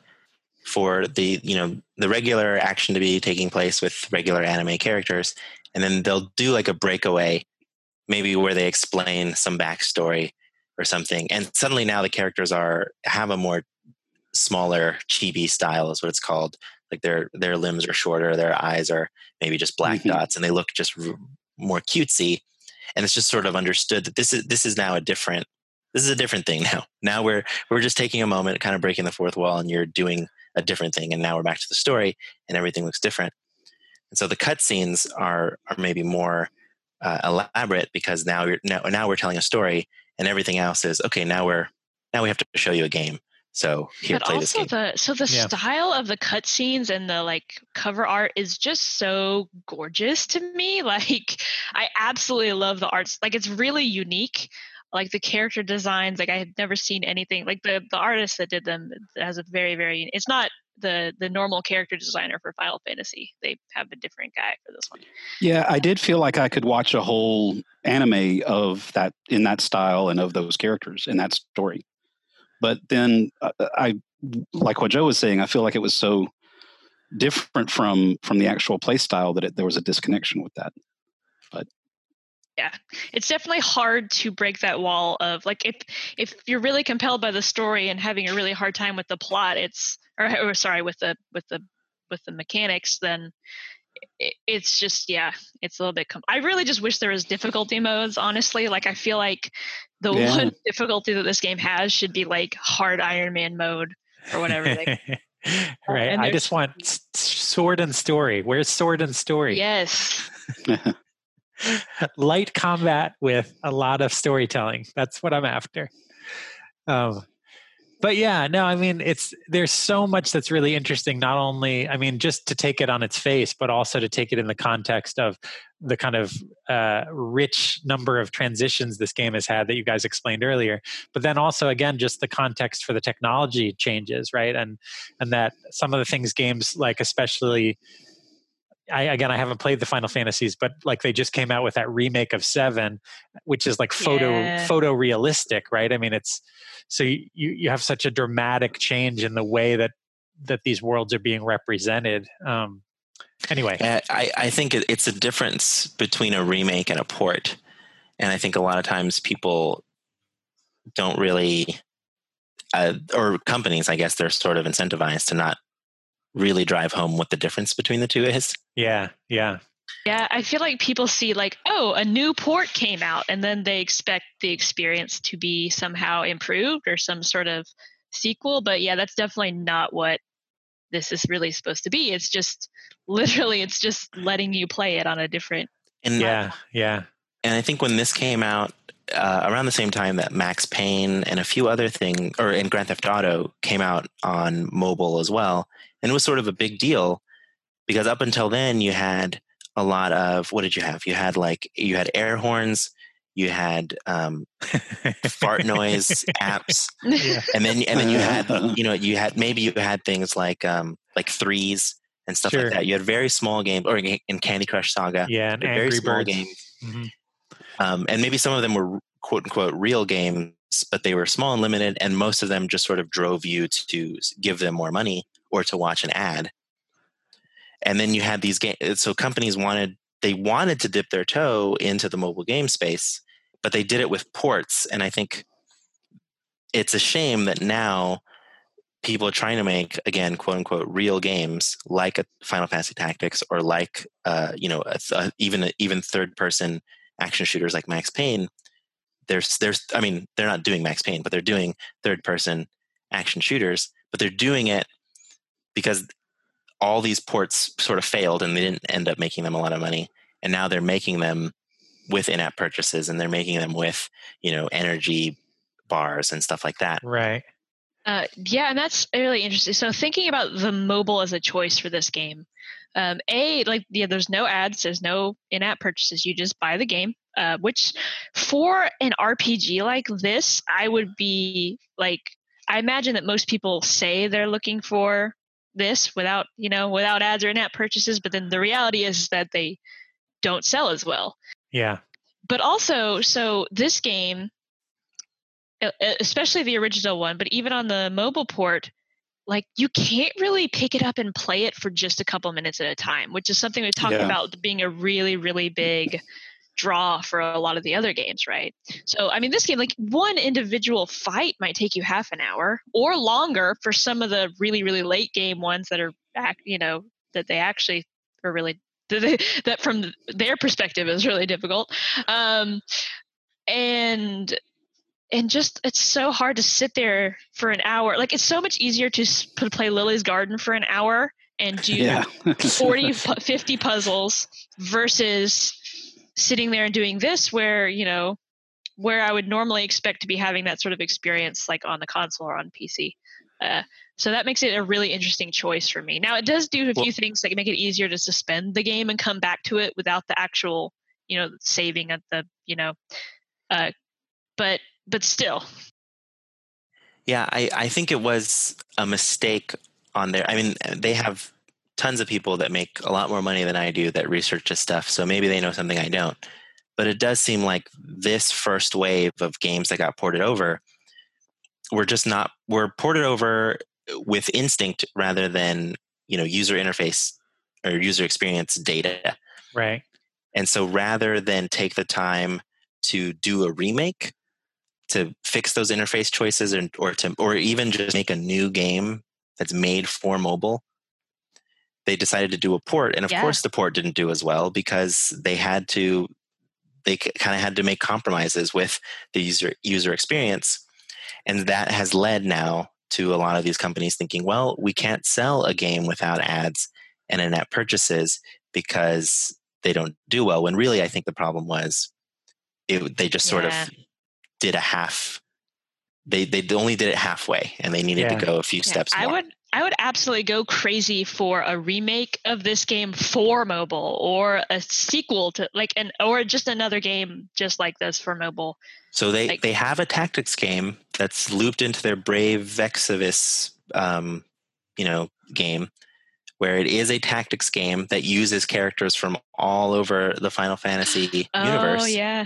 for the you know the regular action to be taking place with regular anime characters, and then they'll do like a breakaway, maybe where they explain some backstory or something, and suddenly now the characters are have a more smaller chibi style is what it's called. Like their their limbs are shorter, their eyes are maybe just black Mhm. dots, and they look just r- more cutesy. And it's just sort of understood that this is this is now a different this is a different thing now. Now we're we're just taking a moment, kind of breaking the fourth wall, and you're doing a different thing. And now we're back to the story, and everything looks different. And so the cutscenes are are maybe more uh, elaborate because now you're now now we're telling a story, and everything else is okay. Now we're now we have to show you a game. So here, but play this also game. the so the Yeah. style of the cutscenes and the like cover art is just so gorgeous to me. Like I absolutely love the arts. Like it's really unique. Like the character designs, like I have never seen anything like the the artist that did them has a very very. It's not the the normal character designer for Final Fantasy. They have a different guy for this one. yeah i did feel like i could watch a whole anime of that in that style and of those characters in that story but then uh, i like what joe was saying i feel like it was so different from from the actual play style that it, there was a disconnection with that. But yeah. It's definitely hard to break that wall of like if if you're really compelled by the story and having a really hard time with the plot it's or, or sorry with the with the with the mechanics then it's just yeah it's a little bit com- i really just wish there was difficulty modes honestly like i feel like the Yeah. one difficulty that this game has should be like hard iron man mode or whatever they, right and i just want s- sword and story where's sword and story yes light combat with a lot of storytelling. That's what I'm after. Um, but yeah, no, I mean, it's there's so much that's really interesting. Not only, I mean, just to take it on its face, but also to take it in the context of the kind of uh, rich number of transitions this game has had that you guys explained earlier. But then also, again, just the context for the technology changes, right? And and that some of the things games like, especially I again I haven't played the Final Fantasies, but like they just came out with that remake of Seven, which is like photo Yeah. photorealistic, right? I mean, it's so you you have such a dramatic change in the way that that these worlds are being represented. Um, anyway, Uh, I, I think it's a difference between a remake and a port. And I think a lot of times people don't really, uh, or companies, I guess, they're sort of incentivized to not really drive home what the difference between the two is. yeah, yeah, Yeah, I feel like people see like, oh, a new port came out, and then they expect the experience to be somehow improved or some sort of sequel. But yeah, that's definitely not what this is really supposed to be. It's just literally, it's just letting you play it on a different. And yeah, yeah, and I think when this came out uh, around the same time that Max Payne and a few other things, or in Grand Theft Auto, came out on mobile as well, and it was sort of a big deal because up until then you had a lot of what did you have? You had like you had air horns, you had um, fart noise apps, yeah, and then and then you had you know you had maybe you had things like um, like threes and stuff Sure. like that. You had very small games, or in in Candy Crush Saga, yeah, and you very Angry small Birds. games Mhm. Um, and maybe some of them were quote unquote real games, but they were small and limited, and most of them just sort of drove you to, give them more money or to watch an ad. And then you had these games. So companies wanted they wanted to dip their toe into the mobile game space, but they did it with ports. And I think it's a shame that now people are trying to make again quote unquote real games like a Final Fantasy Tactics or like uh, you know a, th- even even third person action shooters like Max Payne, there's there's I mean they're not doing Max Payne, but they're doing third person action shooters, but they're doing it because all these ports sort of failed and they didn't end up making them a lot of money, and now they're making them with in-app purchases and they're making them with you know energy bars and stuff like that. right. Uh, yeah, and that's really interesting. So thinking about the mobile as a choice for this game, um, a like yeah, there's no ads, there's no in-app purchases. You just buy the game. Uh, which for an RPG like this, I would be like, I imagine that most people say they're looking for this without you know without ads or in-app purchases, but then the reality is that they don't sell as well Yeah, but also so this game especially the original one but even on the mobile port like you can't really pick it up and play it for just a couple minutes at a time which is something we talked Yeah. about being a really really big draw for a lot of the other games right so i mean this game like one individual fight might take you half an hour or longer for some of the really really late game ones that are back you know that they actually are really that they- that from their perspective is really difficult um and and just it's so hard to sit there for an hour. Like it's so much easier to play lily's garden for an hour and do yeah. 40 50 puzzles versus sitting there and doing this where you know where i would normally expect to be having that sort of experience like on the console or on pc uh, so that makes it a really interesting choice for me. Now it does do a Well- few things that make it easier to suspend the game and come back to it without the actual you know saving at the you know uh, but but still Yeah, I, I think it was a mistake on there. I mean, they have tons of people that make a lot more money than I do that research this stuff, so maybe they know something I don't. But it does seem like this first wave of games that got ported over were just not were ported over with instinct rather than you know user interface or user experience data. right. And so rather than take the time to do a remake to fix those interface choices and or to or even just make a new game that's made for mobile, they decided to do a port. And of Yeah. course the port didn't do as well because they had to they kind of had to make compromises with the user user experience. And that has led now to a lot of these companies thinking, well, we can't sell a game without ads and in-app purchases because they don't do well. When really, I think the problem was it, they just sort Yeah. of did a half. They they only did it halfway, and they needed Yeah. to go a few Yeah, steps I would I would absolutely go crazy for a remake of this game for mobile or a sequel to like an or just another game just like this for mobile. So they Like- they have a tactics game that's looped into their Brave Exvius, um, you know, game where it is a tactics game that uses characters from all over the Final Fantasy Oh universe. yeah.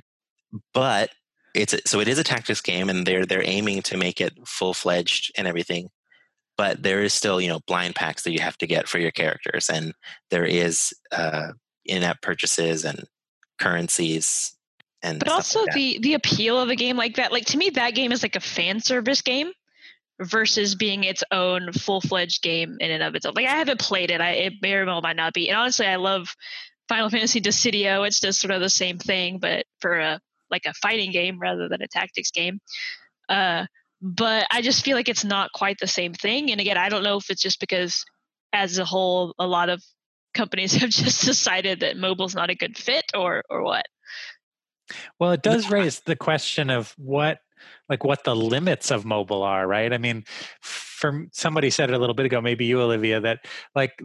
But it's a, so it is a tactics game, and they're they're aiming to make it full fledged and everything. But there is still you know blind packs that you have to get for your characters, and there is uh, in-app purchases and currencies and But also like the the appeal of a game like that, like to me, that game is like a fan service game versus being its own full fledged game in and of itself. Like I haven't played it. I it very well might not be. And honestly, I love Final Fantasy Dissidia. It's just sort of the same thing, but for a like a fighting game rather than a tactics game. Uh, but I just feel like it's not quite the same thing. And again, I don't know if it's just because as a whole, a lot of companies have just decided that mobile's not a good fit or or what. Well, it does raise the question of what like what the limits of mobile are, right? I mean, from somebody said it a little bit ago, maybe you, Olivia, that like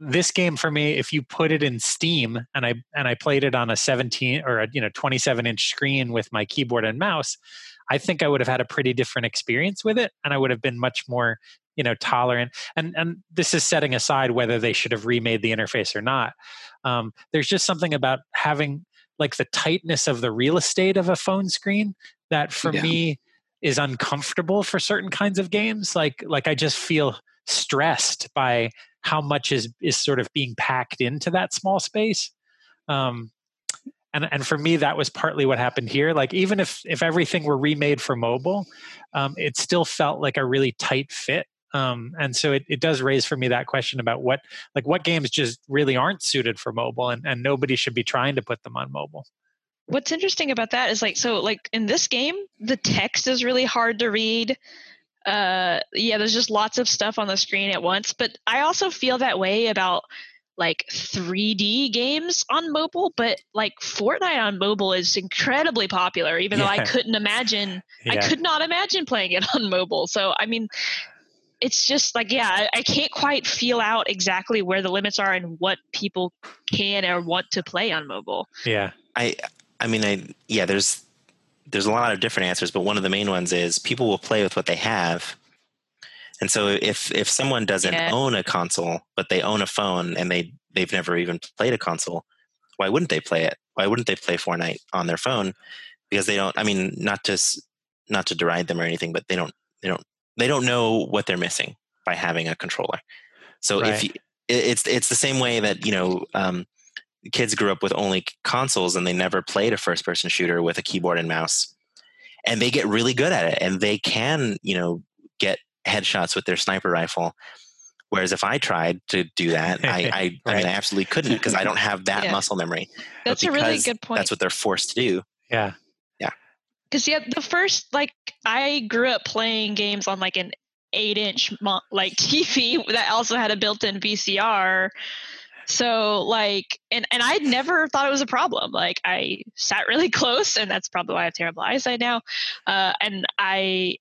this game for me, if you put it in Steam and I and I played it on a 17 or a you know 27 inch screen with my keyboard and mouse, I think I would have had a pretty different experience with it, and I would have been much more you know tolerant. And and this is setting aside whether they should have remade the interface or not. Um, there's just something about having like the tightness of the real estate of a phone screen that for Yeah. me is uncomfortable for certain kinds of games like like i just feel stressed by how much is is sort of being packed into that small space. Um and and for me that was partly what happened here. Like even if if everything were remade for mobile um it still felt like a really tight fit. Um and so it, it does raise for me that question about what like what games just really aren't suited for mobile and, and nobody should be trying to put them on mobile. What's interesting about that is like so like in this game the text is really hard to read uh yeah there's just lots of stuff on the screen at once but i also feel that way about like 3d games on mobile but like fortnite on mobile is incredibly popular even though i couldn't imagine i could not imagine playing it on mobile. So i mean it's just like yeah I, I can't quite feel out exactly where the limits are and what people can or want to play on mobile. Yeah. I I mean I yeah there's there's a lot of different answers, but one of the main ones is people will play with what they have. And so if if someone doesn't Yeah. own a console but they own a phone and they they've never even played a console, why wouldn't they play it? Why wouldn't they play Fortnite on their phone? Because they don't I mean not just not to deride them or anything, but they don't they don't they don't know what they're missing by having a controller. So if you, it's it's the same way that you know um, kids grew up with only consoles and they never played a first person shooter with a keyboard and mouse. And they get really good at it and they can you know get headshots with their sniper rifle. Whereas if i tried to do that i i, I mean i absolutely couldn't because i don't have that Yeah. muscle memory. That's a really good point. that's what they're forced to do. Yeah. Yeah. Because yeah, the first like I grew up playing games on like an eight inch mo- like TV that also had a built-in VCR. So like, and and I never thought it was a problem. Like I sat really close, and that's probably why I have terrible eyesight now. Uh, and I,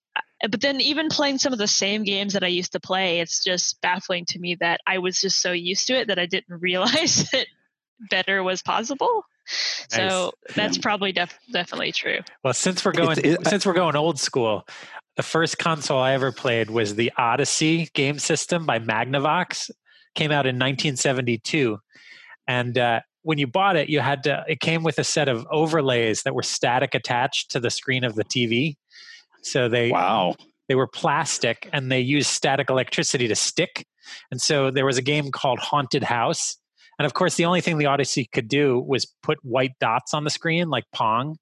but then even playing some of the same games that I used to play, it's just baffling to me that I was just so used to it that I didn't realize that better was possible. So that's Yeah. probably def- definitely true. Well, since we're It's- going it- since we're going old school, the first console I ever played was the Odyssey game system by Magnavox. Came out in 1972, and uh, when you bought it, you had to. It came with a set of overlays that were static attached to the screen of the TV. So they Wow. they were plastic and they used static electricity to stick. And so there was a game called Haunted House. And of course, the only thing the Odyssey could do was put white dots on the screen, like Pong.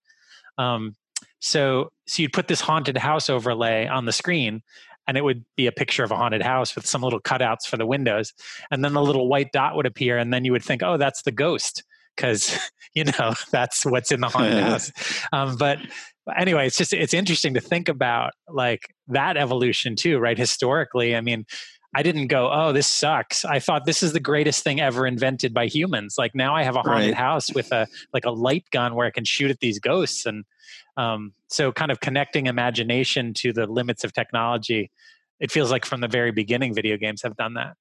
Um, so, so you'd put this haunted house overlay on the screen, and it would be a picture of a haunted house with some little cutouts for the windows. And then the little white dot would appear, and then you would think, oh, that's the ghost, because you know that's what's in the haunted house. Um, but anyway, it's just it's interesting to think about like that evolution too, right? Historically, I mean, I didn't go, oh, this sucks. I thought this is the greatest thing ever invented by humans. Like now I have a haunted Right. house with a like a light gun where I can shoot at these ghosts. And um, so kind of connecting imagination to the limits of technology. It feels like from the very beginning, video games have done that.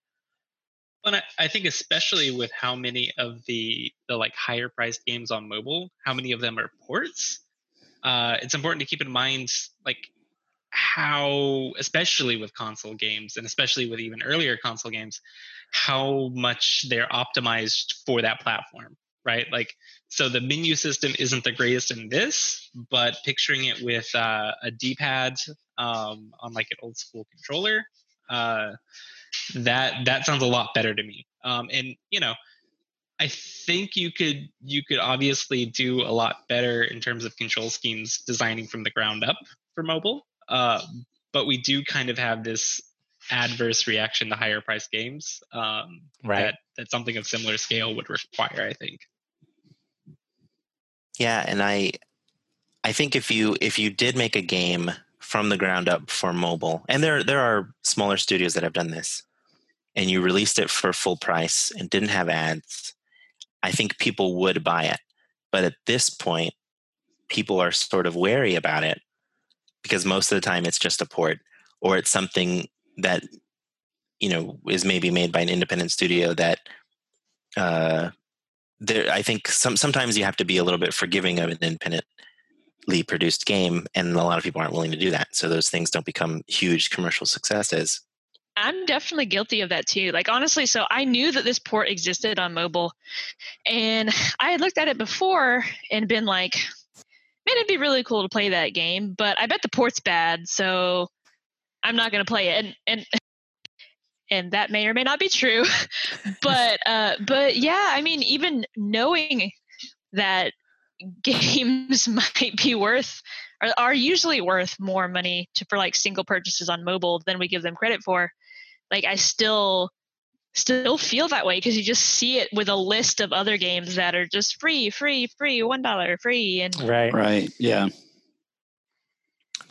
And I, I think especially with how many of the the like higher priced games on mobile, how many of them are ports. Uh, it's important to keep in mind like how, especially with console games and especially with even earlier console games, how much they're optimized for that platform, right? Like, so the menu system isn't the greatest in this, but picturing it with uh, a D-pad um, on like an old school controller, uh, that that sounds a lot better to me. Um, and you know, I think you could you could obviously do a lot better in terms of control schemes designing from the ground up for mobile. Uh, but we do kind of have this adverse reaction to higher price games um, Right. that that something of similar scale would require. I think. Yeah, and I I think if you if you did make a game from the ground up for mobile, and there there are smaller studios that have done this, and you released it for full price and didn't have ads, I think people would buy it. But at this point, people are sort of wary about it because most of the time it's just a port or it's something that you know is maybe made by an independent studio that uh, there i think some sometimes you have to be a little bit forgiving of an independently produced game and a lot of people aren't willing to do that so those things don't become huge commercial successes I'm definitely guilty of that too. Like honestly, so I knew that this port existed on mobile, and I had looked at it before and been like, "Man, it'd be really cool to play that game," but I bet the port's bad, so I'm not going to play it. And and and that may or may not be true, but uh, but yeah, I mean, even knowing that games might be worth are, are usually worth more money to, for like single purchases on mobile than we give them credit for like i still still feel that way because you just see it with a list of other games that are just free free free one dollar free and Right. Right. Yeah.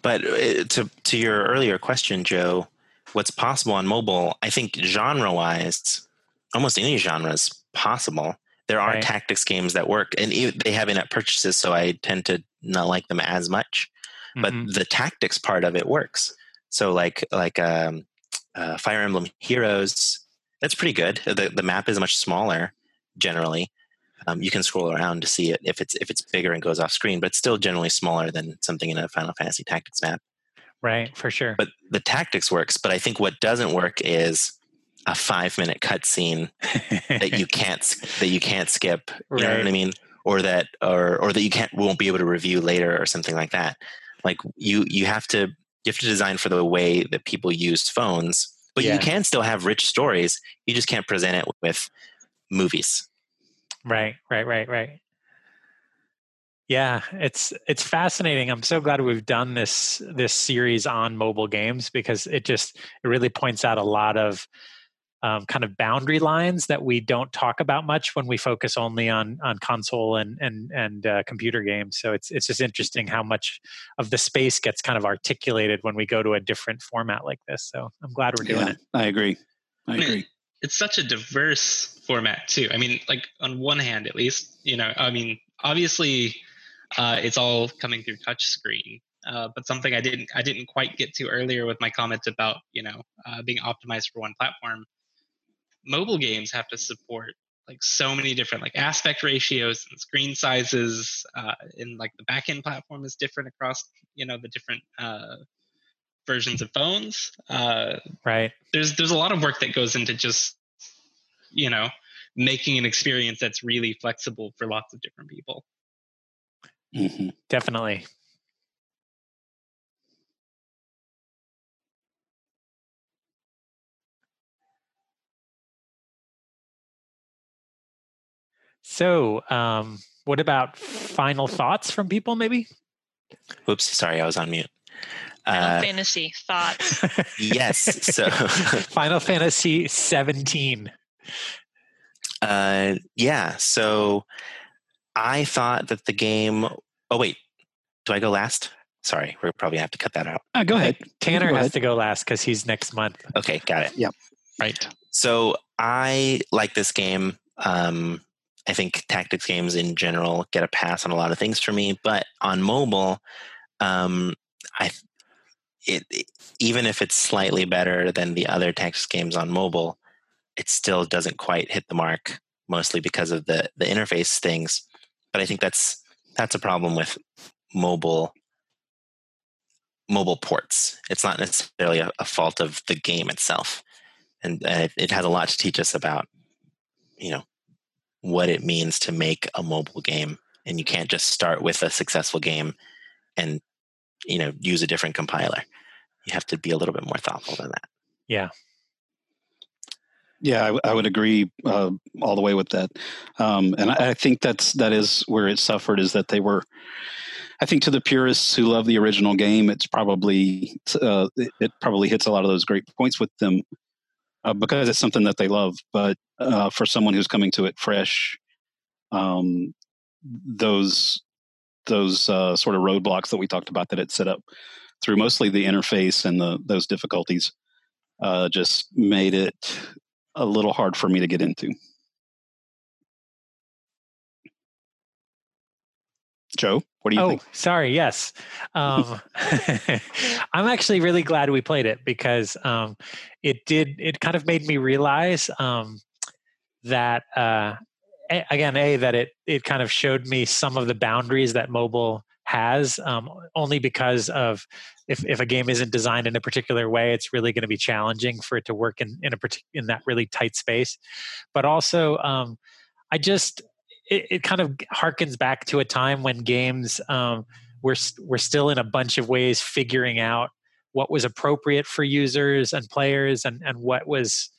but uh, to to your earlier question joe what's possible on mobile i think genre wise almost any genre is possible there are Right. tactics games that work and they have in-app purchases so i tend to not like them as much but Mhm. the tactics part of it works. So like like um, uh, Fire Emblem Heroes, that's pretty good. The the map is much smaller generally. Um, you can scroll around to see it if it's if it's bigger and goes off screen, but still generally smaller than something in a Final Fantasy Tactics map. right. For sure. But the tactics works. But I think what doesn't work is a five minute cutscene that you can't that you can't skip. You know what I mean? Or that or or that you can't won't be able to review later or something like that. Like you you have to you have to design for the way that people use phones, but Yeah. you can still have rich stories. You just can't present it with movies. Right, right, right, right. Yeah, it's it's fascinating. I'm so glad we've done this this series on mobile games because it just it really points out a lot of um, kind of boundary lines that we don't talk about much when we focus only on on console and and and uh, computer games. So it's it's just interesting how much of the space gets kind of articulated when we go to a different format like this. So I'm glad we're doing Yeah. it. I agree. I I mean, agree. it's such a diverse format too. I mean, like on one hand, at least, you know, I mean, obviously, uh, it's all coming through touchscreen. Uh, but something I didn't I didn't quite get to earlier with my comment about you know uh, being optimized for one platform. Mobile games have to support like so many different like aspect ratios and screen sizes, uh, and like the backend platform is different across you know the different uh, versions of phones. Uh, Right. there's there's a lot of work that goes into just you know making an experience that's really flexible for lots of different people hmm Definitely. So, um, what about final thoughts from people, maybe? Oops, sorry, I was on mute. Final Uh, fantasy thoughts yes, so Final Fantasy 17. uh, yeah, so I thought that the game. Oh wait, do I go last? Sorry, we're probably gonna have to cut that out. Uh, go ahead. Tanner Go has ahead. to go last because he's next month. Okay, got it. Yep. Right. So I like this game. Um, I think tactics games in general get a pass on a lot of things for me, but on mobile, um, I it, it- even if it's slightly better than the other tactics games on mobile, it still doesn't quite hit the mark. Mostly because of the the interface things, but I think that's that's a problem with mobile mobile ports. It's not necessarily a, a fault of the game itself, and uh, it has a lot to teach us about, you know, what it means to make a mobile game. And you can't just start with a successful game and you know use a different compiler. You have to be a little bit more thoughtful than that. Yeah. Yeah, I, I would agree uh, all the way with that, um, and I, I think that's that is where it suffered is that they were I think to the purists who love the original game, it's probably uh, it probably hits a lot of those great points with them uh, because it's something that they love. But uh, for someone who's coming to it fresh, um, those those uh, sort of roadblocks that we talked about that it set up through mostly the interface and the those difficulties uh, just made it a little hard for me to get into. Joe, what do you oh, think? sorry. Yes. Um, I'm actually really glad we played it because um, it did, it kind of made me realize um, that, uh, a, again, A, that it, it kind of showed me some of the boundaries that mobile has um, only because of if, if a game isn't designed in a particular way, it's really going to be challenging for it to work in, in a in that really tight space. But also, um, I just it, it, kind of harkens back to a time when games um, were were still in a bunch of ways figuring out what was appropriate for users and players, and and what was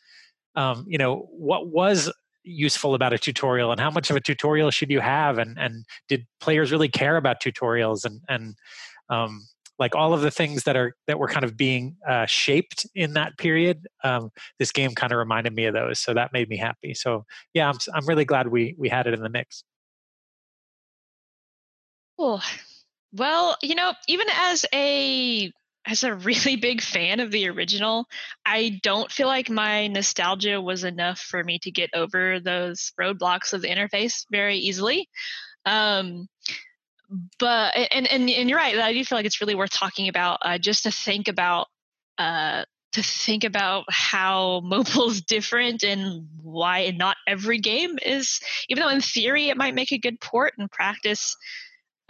um, you know what was useful about a tutorial and how much of a tutorial should you have and and did players really care about tutorials and and um, like all of the things that are that were kind of being uh, shaped in that period um, this game kind of reminded me of those so that made me happy. So yeah i'm, I'm really glad we we had it in the mix. Cool. Well you know even as a as a really big fan of the original i don't feel like my nostalgia was enough for me to get over those roadblocks of the interface very easily. Um, but and, and and you're right. I do feel like it's really worth talking about uh, just to think about uh, to think about how mobile's different and why not every game is. Even though in theory it might make a good port, in practice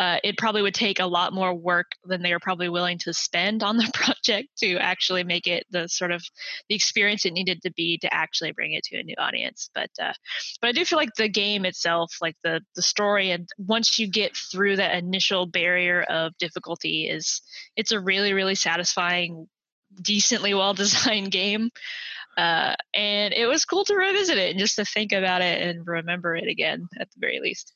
uh, it probably would take a lot more work than they are probably willing to spend on the project to actually make it the sort of the experience it needed to be to actually bring it to a new audience. But uh, but I do feel like the game itself, like the the story, and once you get through that initial barrier of difficulty, is it's a really really satisfying, decently well designed game. Uh, and it was cool to revisit it and just to think about it and remember it again at the very least.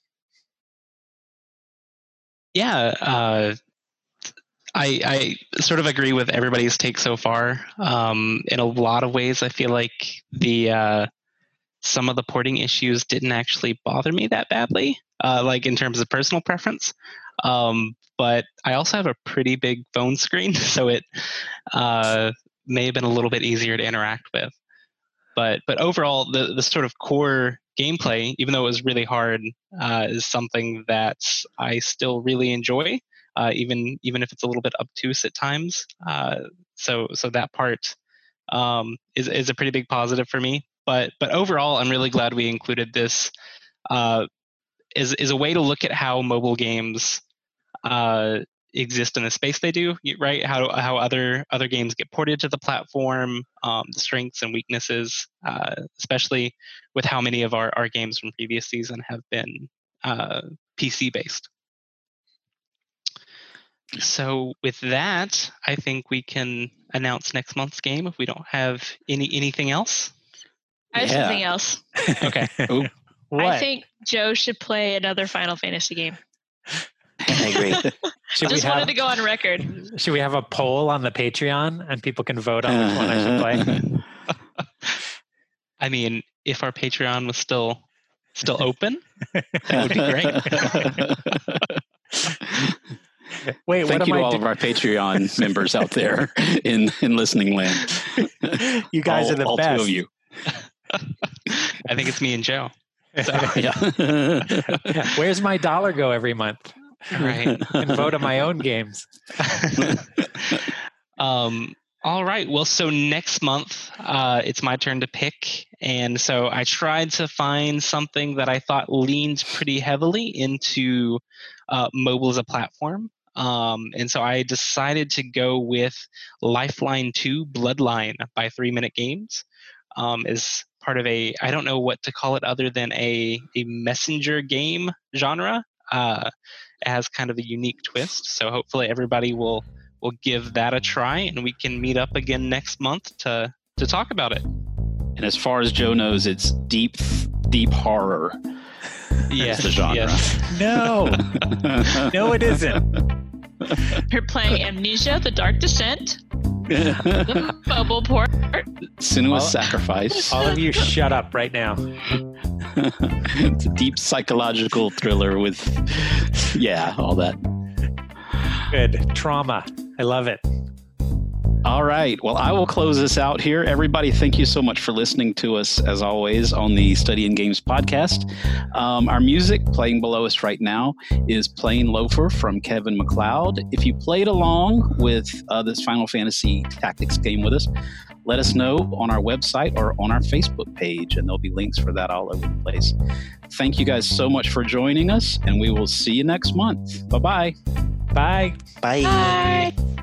Yeah, uh, I, I sort of agree with everybody's take so far. Um, in a lot of ways, I feel like the uh, some of the porting issues didn't actually bother me that badly, uh, like in terms of personal preference. Um, but I also have a pretty big phone screen, so it uh, may have been a little bit easier to interact with. But but overall, the the sort of core gameplay, even though it was really hard, uh, is something that I still really enjoy, uh, even even if it's a little bit obtuse at times. Uh, so so that part um, is is a pretty big positive for me. But but overall, I'm really glad we included this. Uh, is is a way to look at how mobile games uh, exist in the space they do, right? How how other other games get ported to the platform, um, the strengths and weaknesses, uh, especially with how many of our, our games from previous season have been uh, PC based. So with that, I think we can announce next month's game if we don't have any anything else. I have yeah. something else. okay. I think Joe should play another Final Fantasy game. I agree. Should I just have, wanted to go on record. Should we have a poll on the Patreon and people can vote on which one I should play? I mean, if our Patreon was still still open, that would be great. Wait, thank you to all do- of our Patreon members out there in in listening land. You guys all, are the all best. Two of you. I think it's me and Joe. So. yeah. Where's my dollar go every month? Right. and vote on my own games. um, all right. Well, so next month, uh, it's my turn to pick. And so I tried to find something that I thought leaned pretty heavily into uh, mobile as a platform. Um, and so I decided to go with Lifeline 2 Bloodline by Three Minute Games. Um, is part of a I don't know what to call it other than a a messenger game genre. Uh, has kind of a unique twist. So hopefully everybody will will give that a try, and we can meet up again next month to to talk about it. And as far as Joe knows, it's deep, deep horror. Yes, the genre. yes. No, no, it isn't. You're playing Amnesia: The Dark Descent, the Bubble Port. Sinuous sacrifice. All of you, shut up right now. it's a deep psychological thriller with, yeah, all that. Good trauma. I love it. All right. Well, I will close this out here. Everybody, thank you so much for listening to us, as always, on the Study and Games podcast. Um, our music playing below us right now is Plain Loafer from Kevin MacLeod. If you played along with uh, this Final Fantasy Tactics game with us, let us know on our website or on our Facebook page, and there'll be links for that all over the place. Thank you guys so much for joining us, and we will see you next month. Bye bye. Bye. Bye. Bye.